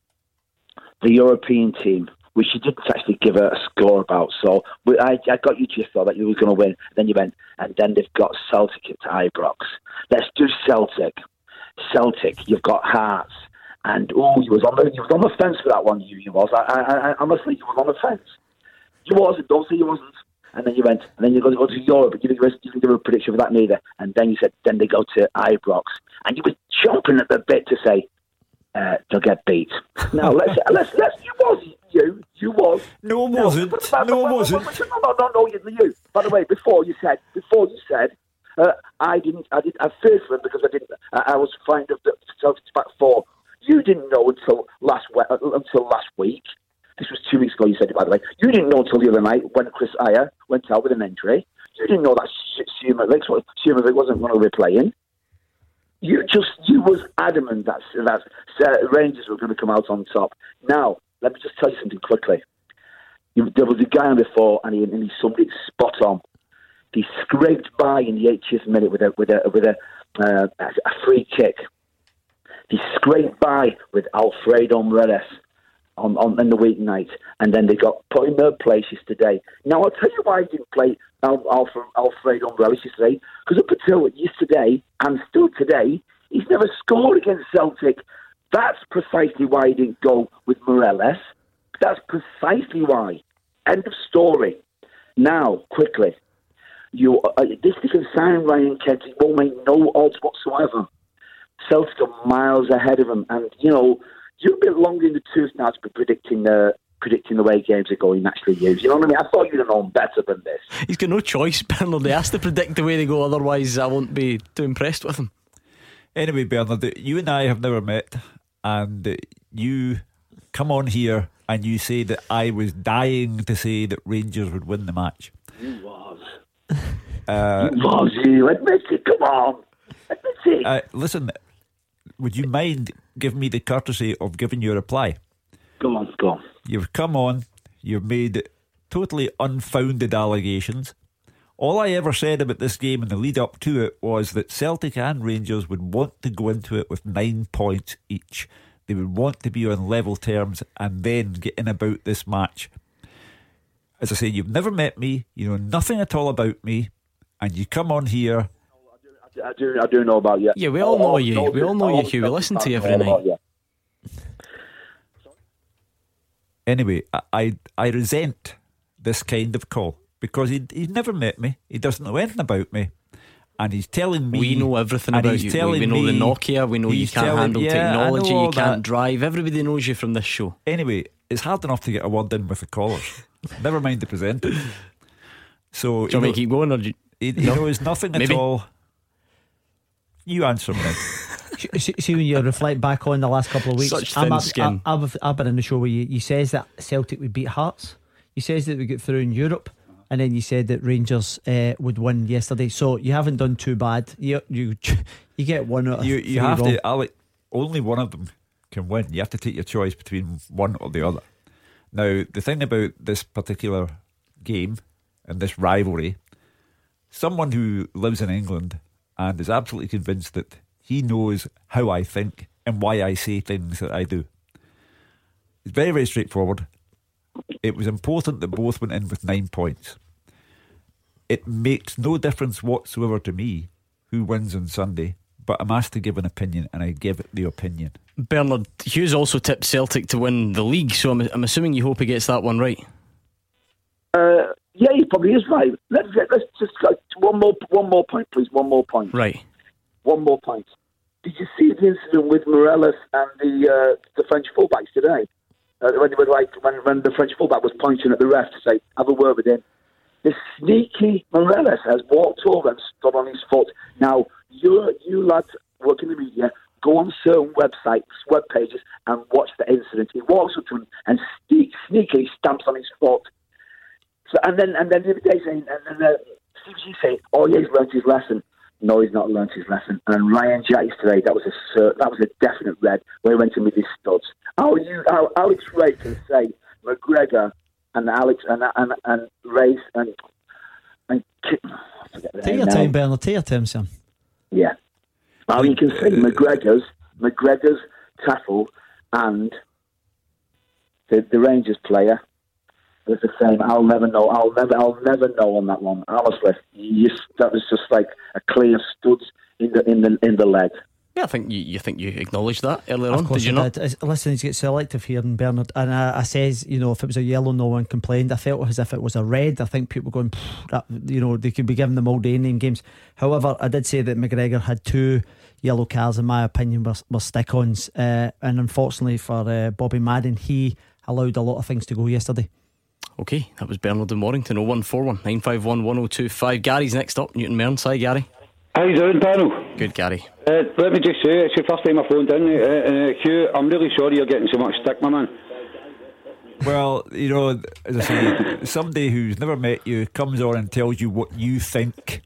the European team, which you didn't actually give a score about. So I, I got you just thought that you were going to win. Then you went, and then they've got Celtic at Ibrox. Let's do Celtic. Celtic, you've got Hearts. And oh, you was on the you was on the fence for that one. You you was. I, I, I honestly, you was on the fence. You wasn't. Don't say you wasn't. And then you went, and then you go, go to Europe, but you didn't, you didn't give a prediction for that neither. And then you said, then they go to Ibrox, and you were jumping at the bit to say, uh, they'll get beat. Now let's let's let's you was you you was. No wasn't. no wasn't. No no no no you, you. By the way before you said before you said uh, I didn't I did I feared for him because I didn't I, I was fine of the back four you didn't know until last we- uh, until last week this was two weeks ago you said it by the way you didn't know until the other night when Chris Ajer went out with an injury you didn't know that Schumer Schumer wasn't going to be playing you just you was adamant that that uh, Rangers were going to come out on top. Now, let me just tell you something quickly. There was a guy on before, and he, and he summed it spot on. He scraped by in the 80th minute with a with a with a, uh, a free kick. He scraped by with Alfredo Morelos on, on the weeknight, and then they got put in their places today. Now I'll tell you why he didn't play Al, Alfred, Alfredo Morelos yesterday, because up until yesterday and still today, he's never scored against Celtic. That's precisely why he didn't go with Morelos. That's precisely why. End of story. Now, quickly, you uh, this they can sign Ryan Kent. It won't make no odds whatsoever. Celtic are miles ahead of them, and you know you're a bit longer in the tooth now to be predicting the predicting the way games are going. Naturally, you. You know what I mean? I thought you'd have known better than this. He's got no choice, Bernard. He has to predict the way they go, otherwise, I won't be too impressed with him. Anyway, Bernard, you and I have never met, and you come on here and you say that I was dying to say that Rangers would win the match. You was. Uh, you was you. Admit it. Come on. Admit it. Uh, listen, would you mind giving me the courtesy of giving you a reply? Go on, go on. You've come on, you've made totally unfounded allegations. All I ever said about this game and the lead up to it was that Celtic and Rangers would want to go into it with nine points each. They would want to be on level terms and then get in about this match. As I say, you've never met me, you know nothing at all about me, and you come on here. I do, I do know about you. Yeah, we all oh, know oh, you. We all know you, Hugh. We listen to you every night. Oh, anyway, I, I, I resent this kind of call because he, he's never met me. He doesn't know anything about me. And he's telling me. We know everything about he's you. telling We know the Nokia. We know you can't telling- handle yeah, technology. You can't that. drive. Everybody knows you from this show. Anyway, it's hard enough to get a word in with the callers. Never mind the presenter. So Do you want me know- to keep going, or do you- he, he No? knows nothing at all. You answer me. see, see when you reflect back on the last couple of weeks, Such I'm thin skin. I- I've, I've been in the show where you, you says that Celtic would beat Hearts. You says that we get through in Europe, and then you said that Rangers uh, would win yesterday. So you haven't done too bad. You you you get one out of you three you have wrong. to Alec only one of them can win you have to take your choice between one or the other now the thing about this particular game and this rivalry someone who lives in England and is absolutely convinced that he knows how I think and why I say things that I do it's very very straightforward it was important that both went in with nine points it makes no difference whatsoever to me who wins on Sunday, but I'm asked to give an opinion, and I give the opinion. Bernard Hughes also tipped Celtic to win the league, so I'm, I'm assuming you hope he gets that one right. Uh, yeah, he probably is right. Let's let's just go one more one more point, please. One more point. Right. One more point. Did you see the incident with Morelos and the uh, the French fullbacks today? Uh, when were like when, when the French fullback was pointing at the ref to say, "Have a word with him." The sneaky Morelos has walked over and stood on his foot. Now, you you lads work in the media, go on certain websites, web pages, and watch the incident. He walks up to him and sneak, sneakily stamps on his foot. So, and then and then the other day saying, and then uh, CBC saying, "Oh yeah, he's learnt his lesson." No, he's not learnt his lesson. And Ryan Jack today, that was a that was a definite red where he went in with his studs. How you how Alex Rae can say McGregor and Alex and and and Race and and Ki- I forget the Take name your now. time, Bernard. Time, son. Yeah. How you can say McGregor's McGregor's tackle and the the Rangers player was the same. I'll never know. I'll never. I'll never know on that one. Honestly, you just, that was just like a clear studs in the in the in the leg. Yeah, I think you, you think you acknowledged that earlier Of on. Did you I not? did. It's- Listen, he's get selective here in Bernard, and I, I says, you know, if it was a yellow, no one complained. I felt as if it was a red. I think people going, "Pfft, that, you know, they could be giving them all day name games. However, I did say that McGregor had two yellow cards, in my opinion, were, were stick-ons, uh, and unfortunately for uh, Bobby Madden, he allowed a lot of things to go yesterday. Okay, that was Bernard in Warrington. 0141 951 1025. Gary's next up. Newton Mearns. Hi, Gary. How you doing, panel? Good, Gary. Uh, let me just say, it's the first time I've phoned in. Uh, uh, Hugh, I'm really sorry you're getting so much stick, my man. Well, you know, as I say, somebody who's never met you comes on and tells you what you think.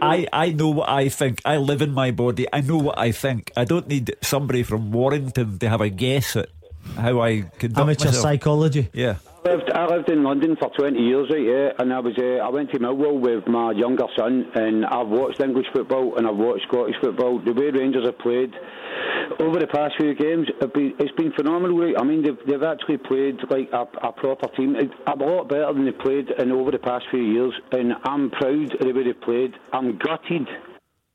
I, I know what I think. I live in my body. I know what I think. I don't need somebody from Warrington to have a guess at how I conduct Amateur myself. psychology. Yeah. I lived, I lived in London for 20 years, right, yeah, and I was uh, I went to Millwall with my younger son, and I've watched English football and I've watched Scottish football. The way Rangers have played over the past few games, have been, it's been phenomenal. Right? I mean, they've, they've actually played like a, a proper team, a lot better than they played in over the past few years, and I'm proud of the way they played. I'm gutted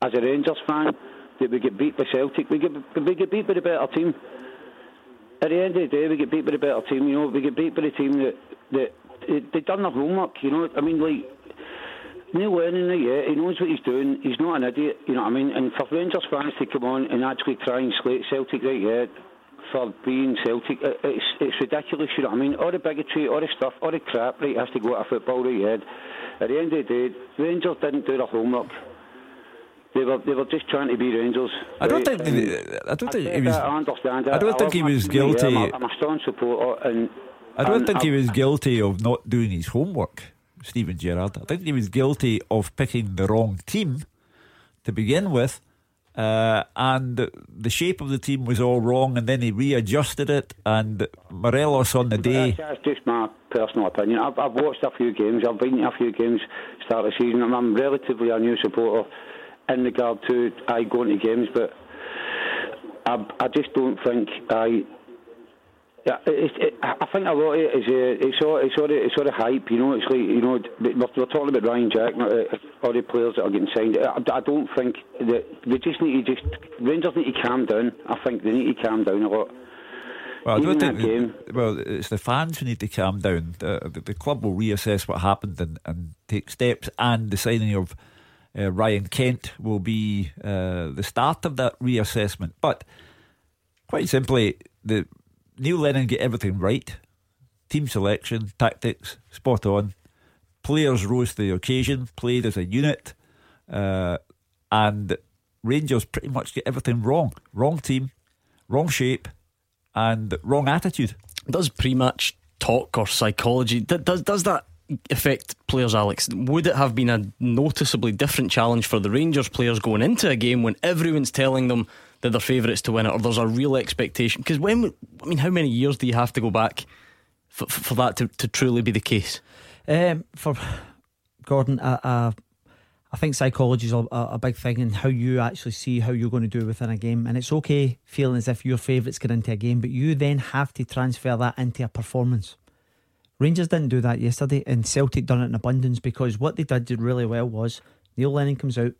as a Rangers fan that we get beat by Celtic. We get we get beat by the better team at the end of the day, we get beat by the better team. You know, we get beat by the team that that they, done their homework. You know, I mean, like Neil Lennon, yeah, he knows what he's doing. He's not an idiot, you know what I mean? And for Rangers fans to come on and actually try and slate Celtic, right, yeah, for being Celtic, it's it's ridiculous, you know what I mean? All the bigotry, all the stuff, all the crap, right, has to go of football, right, yeah. At the end of the day, Rangers didn't do their homework. They were, they were just trying to be Rangers. I don't right? think. And I don't think he was. I understand. I don't think he was yeah, guilty. I'm, a, I'm a strong supporter, and I don't and think he was guilty of not doing his homework, Steven Gerrard. I think he was guilty of picking the wrong team to begin with, uh, and the shape of the team was all wrong, and then he readjusted it. And Morelos on the day. That's, that's just my personal opinion. I've, I've watched a few games. I've been to a few games start of the season. I'm, I'm relatively a new supporter in regard to I going to games, but I, I just don't think I. Yeah, it, it, I think a lot of it is uh, it's all it's all the, it's all the hype. You know, it's like you know we're, we're talking about Ryan Jack, not, uh, all the players that are getting signed. I, I don't think that they just need to just Rangers need to calm down. I think they need to calm down a lot. Well, I don't think. Well, it's the fans who need to calm down. The, the, the club will reassess what happened and, and take steps, and the signing of uh, Ryan Kent will be uh, the start of that reassessment. But quite simply, the Neil Lennon get everything right. Team selection, tactics, spot on. Players rose to the occasion, played as a unit, uh, and Rangers pretty much get everything wrong. Wrong team, wrong shape, and wrong attitude. Does pre-match talk or psychology does does that affect players, Alex? Would it have been a noticeably different challenge for the Rangers players going into a game when everyone's telling them that they're favourites to win it, or there's a real expectation? Because when I mean, how many years do you have to go back for, for that to, to truly be the case? Um, for Gordon, I think psychology is a, a big thing in how you actually see how you're going to do within a game. And it's okay feeling as if your favourites get into a game, but you then have to transfer that into a performance. Rangers didn't do that yesterday, and Celtic done it in abundance because what they did really well was Neil Lennon comes out,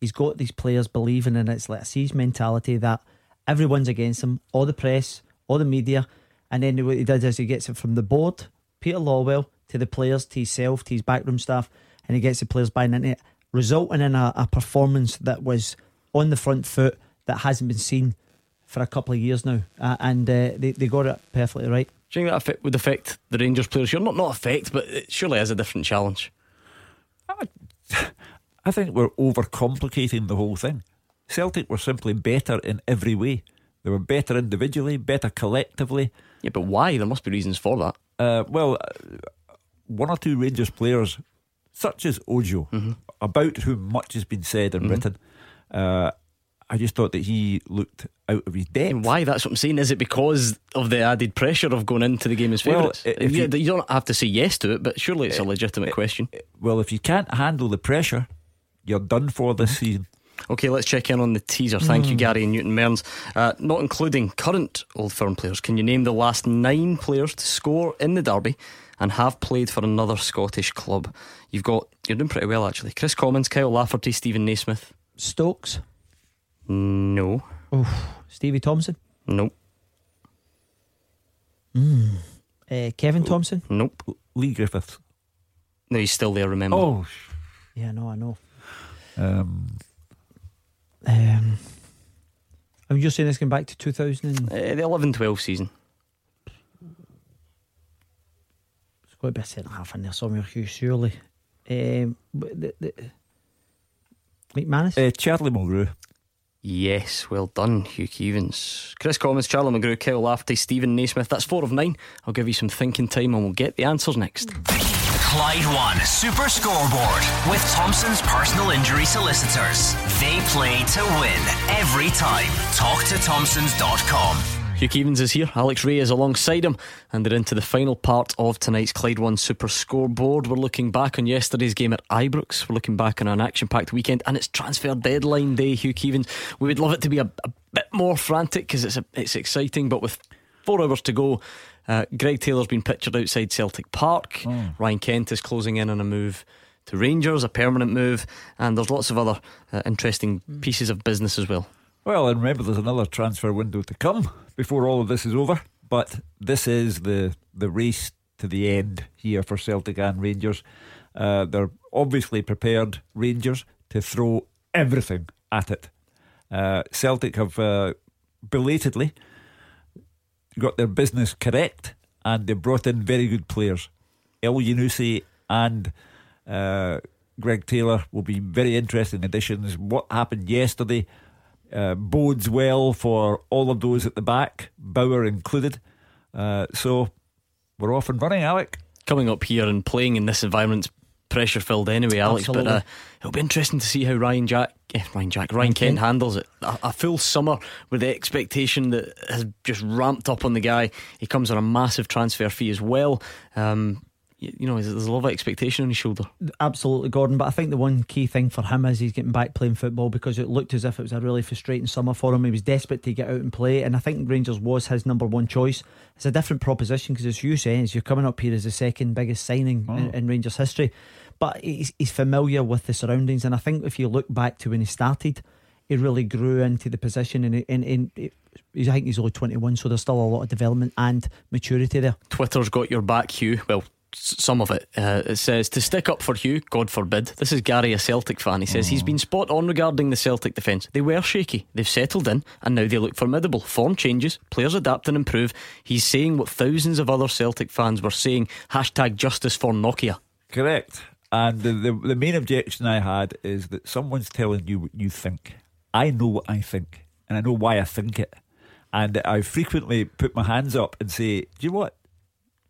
he's got these players believing in it. It's like a siege mentality that everyone's against him, all the press, all the media, and then what he does is he gets it from the board, Peter Lawwell, to the players, to himself, to his backroom staff, and he gets the players buying into it, resulting in a, a performance that was on the front foot that hasn't been seen for a couple of years now, uh, and uh, they they got it perfectly right. Do you think that affect, would affect the Rangers players? You're not not affect, but it surely is a different challenge. I think we're overcomplicating the whole thing. Celtic were simply better in every way. They were better individually, better collectively. Yeah, but why? There must be reasons for that. Uh, well, uh, one or two Rangers players, such as Ojo, Mm-hmm. about whom much has been said and written, uh, I just thought that he looked out of his depth. And why? That's what I'm saying. Is it because of the added pressure of going into the game as Well, favourites? i- if you, you- you don't have to say yes to it, but surely it's a legitimate question. Well, if you can't handle the pressure, you're done for this season. Okay, let's check in on the teaser. Thank you, Mm. Gary and Newton Mearns. Uh, not including current Old Firm players. Can you name the last nine players to score in the derby and have played for another Scottish club? You've got you're doing pretty well actually. Kris Commons, Kyle Lafferty, Steven Naismith. Stokes. No. Oh, Stevie Thompson. Nope. Mm. Uh, Kevin Thompson. Nope. Leigh Griffiths. No, he's still there. Remember? Oh, Yeah, no, I know. um, Um, I'm just saying this going back to 2000. And, Uh, the 11-12 season. It's got to be a centre half in there somewhere, Hugh, surely. Um, but the, the, McManus? uh, Charlie Mulgrew. Yes, well done, Hugh Keevins. Kris Commons, Charlie Mulgrew, Kyle Lafferty, Steven Naismith. That's four of nine. I'll give you some thinking time and we'll get the answers next. Clyde One Super Scoreboard with Thompson's personal injury solicitors. They play to win every time. Talk to Thompsons.com. Hugh Keevins is here. Alex Rae is alongside him, and they're into the final part of tonight's Clyde One Super Scoreboard. We're looking back on yesterday's game at Ibrox. We're looking back on an action-packed weekend, and it's transfer deadline day. Hugh Keevins. We would love it to be a, a bit more frantic because it's a, it's exciting, but with four hours to go. Uh, Greg Taylor's been pictured outside Celtic Park. Ryan Kent is closing in on a move to Rangers, a permanent move, and there's lots of other uh, interesting pieces of business as well. Well, and remember, there's another transfer window to come before all of this is over. But this is the the race to the end here for Celtic and Rangers, Uh, they're obviously prepared, Rangers, to throw everything at it. Uh, Celtic have uh, belatedly got their business correct and they brought in very good players. Elyounoussi and uh, Greg Taylor will be very interesting additions. What happened yesterday uh, bodes well for all of those at the back, Bauer included. Uh, so we're off and running, Alec. Coming up here and playing in this environment's pressure filled anyway, Alex. Absolutely. But uh, it'll be interesting to see how Ryan Jack, eh, Ryan Jack, Ryan Kent Kent. handles it. A, a full summer with the expectation that has just ramped up on the guy. He comes on a massive transfer fee as well. Um, you, you know, there's there's a lot of expectation on his shoulder. Absolutely, Gordon. But I think the one key thing for him is he's getting back playing football because it looked as if it was a really frustrating summer for him. He was desperate to get out and play, and I think Rangers was his number one choice. It's a different proposition because, as you say, is you're coming up here as the second biggest signing in, oh. in Rangers history. But he's, he's familiar with the surroundings, and I think if you look back to when he started, he really grew into the position, and, and, and it, he's, I think he's only 21, so there's still a lot of development and maturity there. Twitter's got your back, Hugh. Well, s- some of it. Uh, it says to stick up for Hugh, God forbid. This is Gary, a Celtic fan. He says he's been spot on regarding the Celtic defence. They were shaky, they've settled in, and now they look formidable. Form changes, players adapt and improve. He's saying what thousands of other Celtic fans were saying. Hashtag justice for Nokia. Correct. And the, the, the main objection I had is that someone's telling you what you think. I know what I think, and I know why I think it. And I frequently put my hands up and say, Do you know what?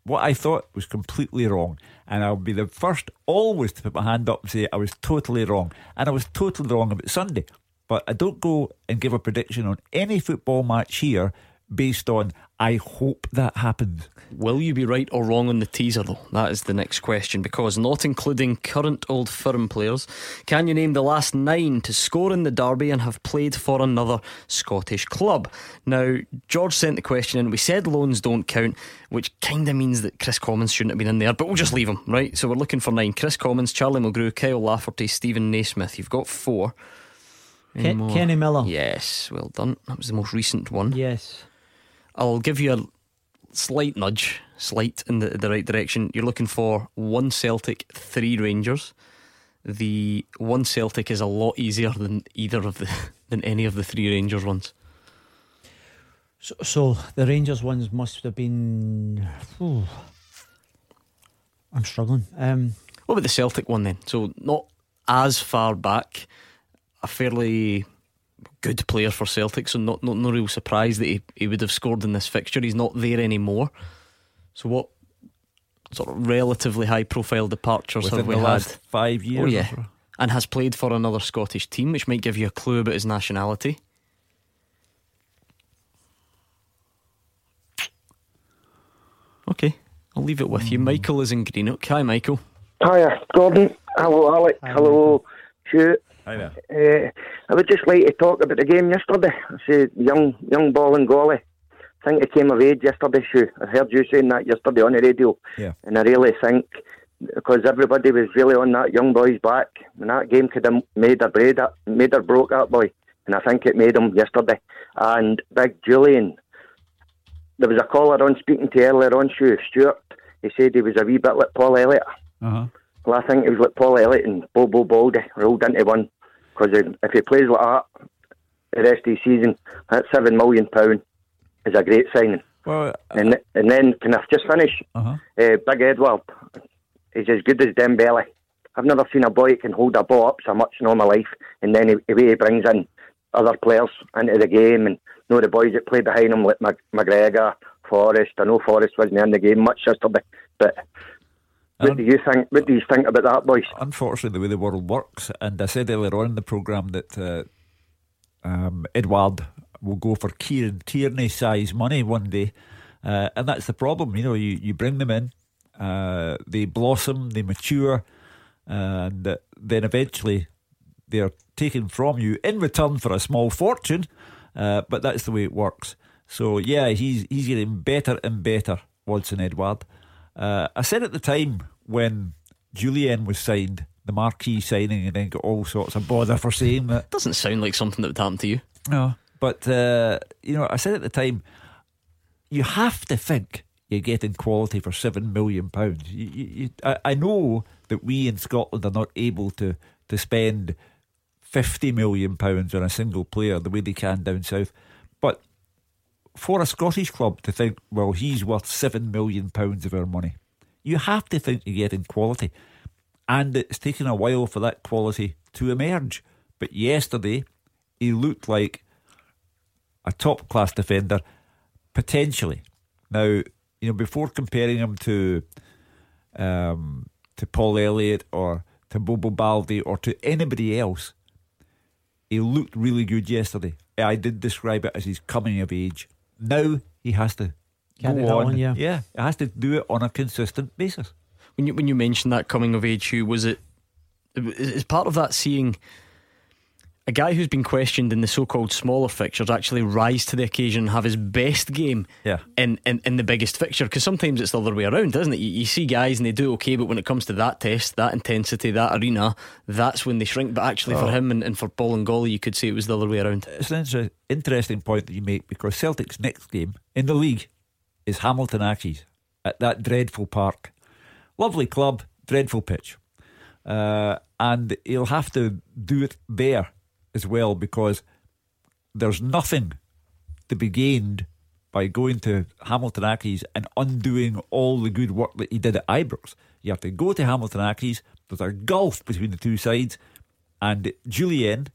What I thought was completely wrong. And I'll be the first always to put my hand up and say I was totally wrong. And I was totally wrong about Sunday. But I don't go and give a prediction on any football match here based on I hope that happens. Will you be right or wrong on the teaser, though? That is the next question because, not including current Old Firm players, can you name the last nine to score in the derby and have played for another Scottish club? Now, George sent the question in. We said loans don't count, which kind of means that Kris Commons shouldn't have been in there, but we'll just leave him, right? So we're looking for nine Kris Commons, Charlie Mulgrew, Kyle Lafferty, Steven Naismith. You've got four. Ken- Kenny Miller. Yes, well done. That was the most recent one. Yes. I'll give you a slight nudge, slight in the, the right direction. You're looking for one Celtic, three Rangers. The one Celtic is a lot easier than either of the than any of the three Rangers ones. So, so the Rangers ones must have been. I'm struggling. Um, What about the Celtic one then? So not as far back, a fairly good player for Celtic, so not, not no real surprise that he, he would have scored in this fixture. He's not there anymore. So what sort of relatively high profile departures Within have we the had? last five Oh years or yeah. so? And has played for another Scottish team, which might give you a clue about his nationality. Okay, I'll leave it with you. Hmm. Michael is in Greenock. Hi, Michael. Hiya, Gordon. Hello, Alec. Hello, Stuart. Hi there. Uh, I would just like to talk about the game yesterday. I said young young Bolingoli. I think it came of age yesterday, Sue. I heard you saying that yesterday on the radio. Yeah. And I really think because everybody was really on that young boy's back, and that game could have made or break that, made or broke that boy. And I think it made him yesterday. And Big Julian, there was a caller on speaking to earlier on, Sue, Stuart. He said he was a wee bit like Paul Elliott. Uh-huh. Well, I think it was like Paul Elliott and Bobo Baldé rolled into one. Because if he plays like that the rest of the season, that seven million pound is a great signing. Well, and and then can I just finish? Uh-huh. Uh, Big Edouard is as good as Dembele. I've never seen a boy that can hold a ball up so much in all my life, and then he, the way he brings in other players into the game, and you know the boys that play behind him like McGregor, Forrest. I know Forrest wasn't in the game much yesterday, but what do you think? What do you think about that, boys? Unfortunately, the way the world works, and I said earlier on in the programme that uh, um, Edouard will go for Kieran Tierney size money one day, uh, and that's the problem. You know, you, you bring them in, uh, they blossom, they mature, and then eventually they're taken from you in return for a small fortune. Uh, but that's the way it works. So yeah, he's he's getting better and better, Odsonne Edouard. Uh, I said at the time when Jullien was signed, the marquee signing, and then got all sorts of bother for saying that. It doesn't sound like something that would happen to you. No, but uh, you know, I said at the time, you have to think, you're getting quality for seven million pounds. You, you, you, I, I know that we in Scotland are not able to to spend fifty million pounds on a single player the way they can down south, but for a Scottish club to think, well, he's worth seven million pounds of our money, you have to think you're getting quality, and it's taken a while for that quality to emerge. But yesterday, he looked like a top class defender, potentially. Now, you know, before comparing him to um, to Paul Elliott or to Bobo Baldé or to anybody else, he looked really good yesterday. I did describe it as his coming of age. Now he has to Carry go on. on, yeah. yeah, he has to do it on a consistent basis. When you when you mentioned that coming of age, who was it is part of that seeing a guy who's been questioned in the so-called smaller fixtures actually rise to the occasion and have his best game Yeah. in, in, in the biggest fixture because sometimes it's the other way around isn't it you, you see guys and they do okay but when it comes to that test that intensity that arena that's when they shrink but actually for Oh. him and, and for Bolingoli you could say it was the other way around It's an inter- interesting point that you make because Celtic's next game in the league is Hamilton Accies at that dreadful park. Lovely club, dreadful pitch. Uh, and he'll have to do it there as well because there's nothing to be gained by going to Hamilton Accies and undoing all the good work that he did at Ibrox. You have to go to Hamilton Accies, there's a gulf between the two sides, and Jullien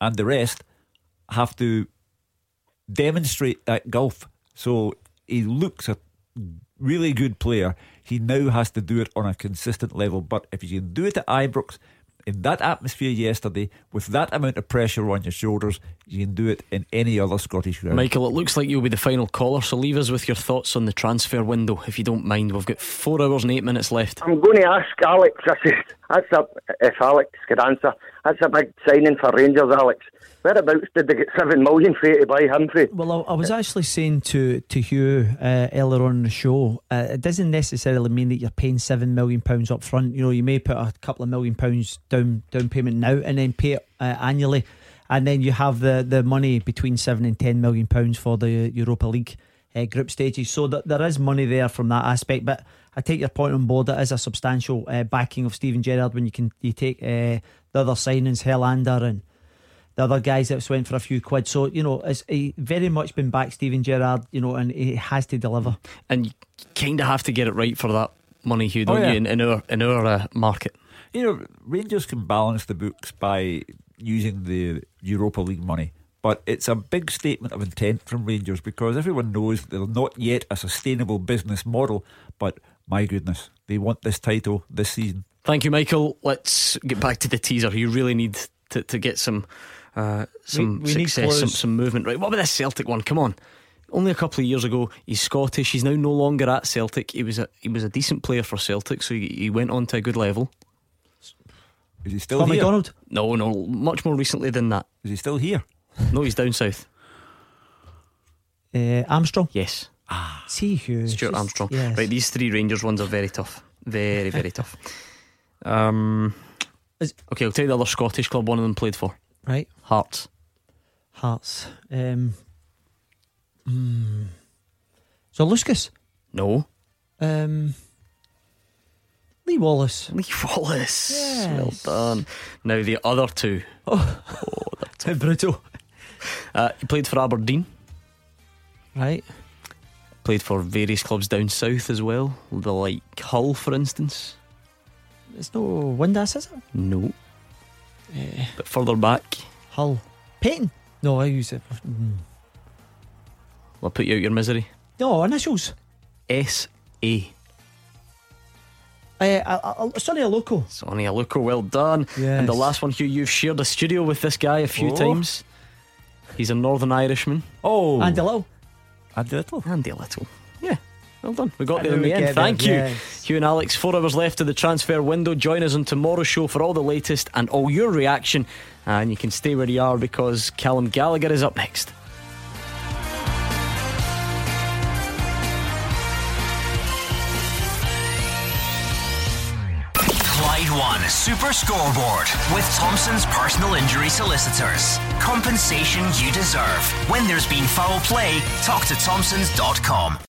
and the rest have to demonstrate that gulf. So he looks a really good player. He now has to do it on a consistent level. But if you can do it at Ibrox in that atmosphere yesterday, with that amount of pressure on your shoulders, you can do it in any other Scottish ground. Michael it looks like you'll be the final caller so leave us with your thoughts on the transfer window if you don't mind we've got four hours and eight minutes left I'm going to ask Alex. That's a, that's a, if Alex could answer, that's a big signing for Rangers, Alex. Whereabouts did they get seven million for to buy him for? Well, I, I was actually saying to to Hugh uh, earlier on the show, uh, it doesn't necessarily mean that you're paying seven million pounds up front. You know, you may put a couple of million pounds down down payment now and then pay it uh, annually, and then you have the the money between seven and ten million pounds for the Europa League uh, group stages. So that there is money there from that aspect, but. I take your point on board. It is a substantial uh, backing of Steven Gerrard when you can you take uh, the other signings, Helander and the other guys that went for a few quid. So you know, it's he very much been back Steven Gerrard. You know, and he has to deliver. and you kind of have to get it right for that money Hugh Oh, don't yeah. you in, in our, in our uh, market You know, Rangers can balance the books by using the Europa League money. But it's a big statement of intent from Rangers because everyone knows they're not yet a sustainable business model. But my goodness, they want this title this season. Thank you, Michael. Let's get back to the teaser. You really need to, to get some uh, some We- we success, some, some movement. Right, what about this Celtic one? Come on. Only a couple of years ago, he's Scottish. He's now no longer at Celtic. He was a he was a decent player for Celtic, so he, he went on to a good level. Is he still Scott here? McDonald. No, no, much more recently than that. Is he still here? No, he's down south. Uh, Armstrong. Yes, See Hugh. it's Stuart just- Armstrong. Yes. Right, these three Rangers ones are very tough. Very, very tough. Um, Is- okay, I'll take the other Scottish club one of them played for. Right. Hearts. Hearts. Um. hmm. So Luskus. No. Um. Lee Wallace. Lee Wallace. Yes. Well done. Now the other two. Oh, how brutal. Uh, he played for Aberdeen. Right. Played for various clubs down south as well. The like Hull, for instance. It's no Windass, is it? No. Uh, But further back, Hull. Peyton. No, I use it. Mm. I'll put you out your misery. No initials. S A. Uh, Sonny Loco. Sonny Aluko, well done. Yes. And the last one, Hugh, you've shared a studio with this guy a few Oh. times. He's a Northern Irishman. Oh, Andy Little. Andy Little. Andy Little. Yeah. Well done. We got there in the end. Thank you. yes. Hugh and Alex, four hours left of the transfer window. Join us on tomorrow's show for all the latest and all your reaction. And you can stay where you are because Callum Gallagher is up next. Super Scoreboard with Thompson's personal injury solicitors. Compensation you deserve. When there's been foul play, talk to Thompson's.com.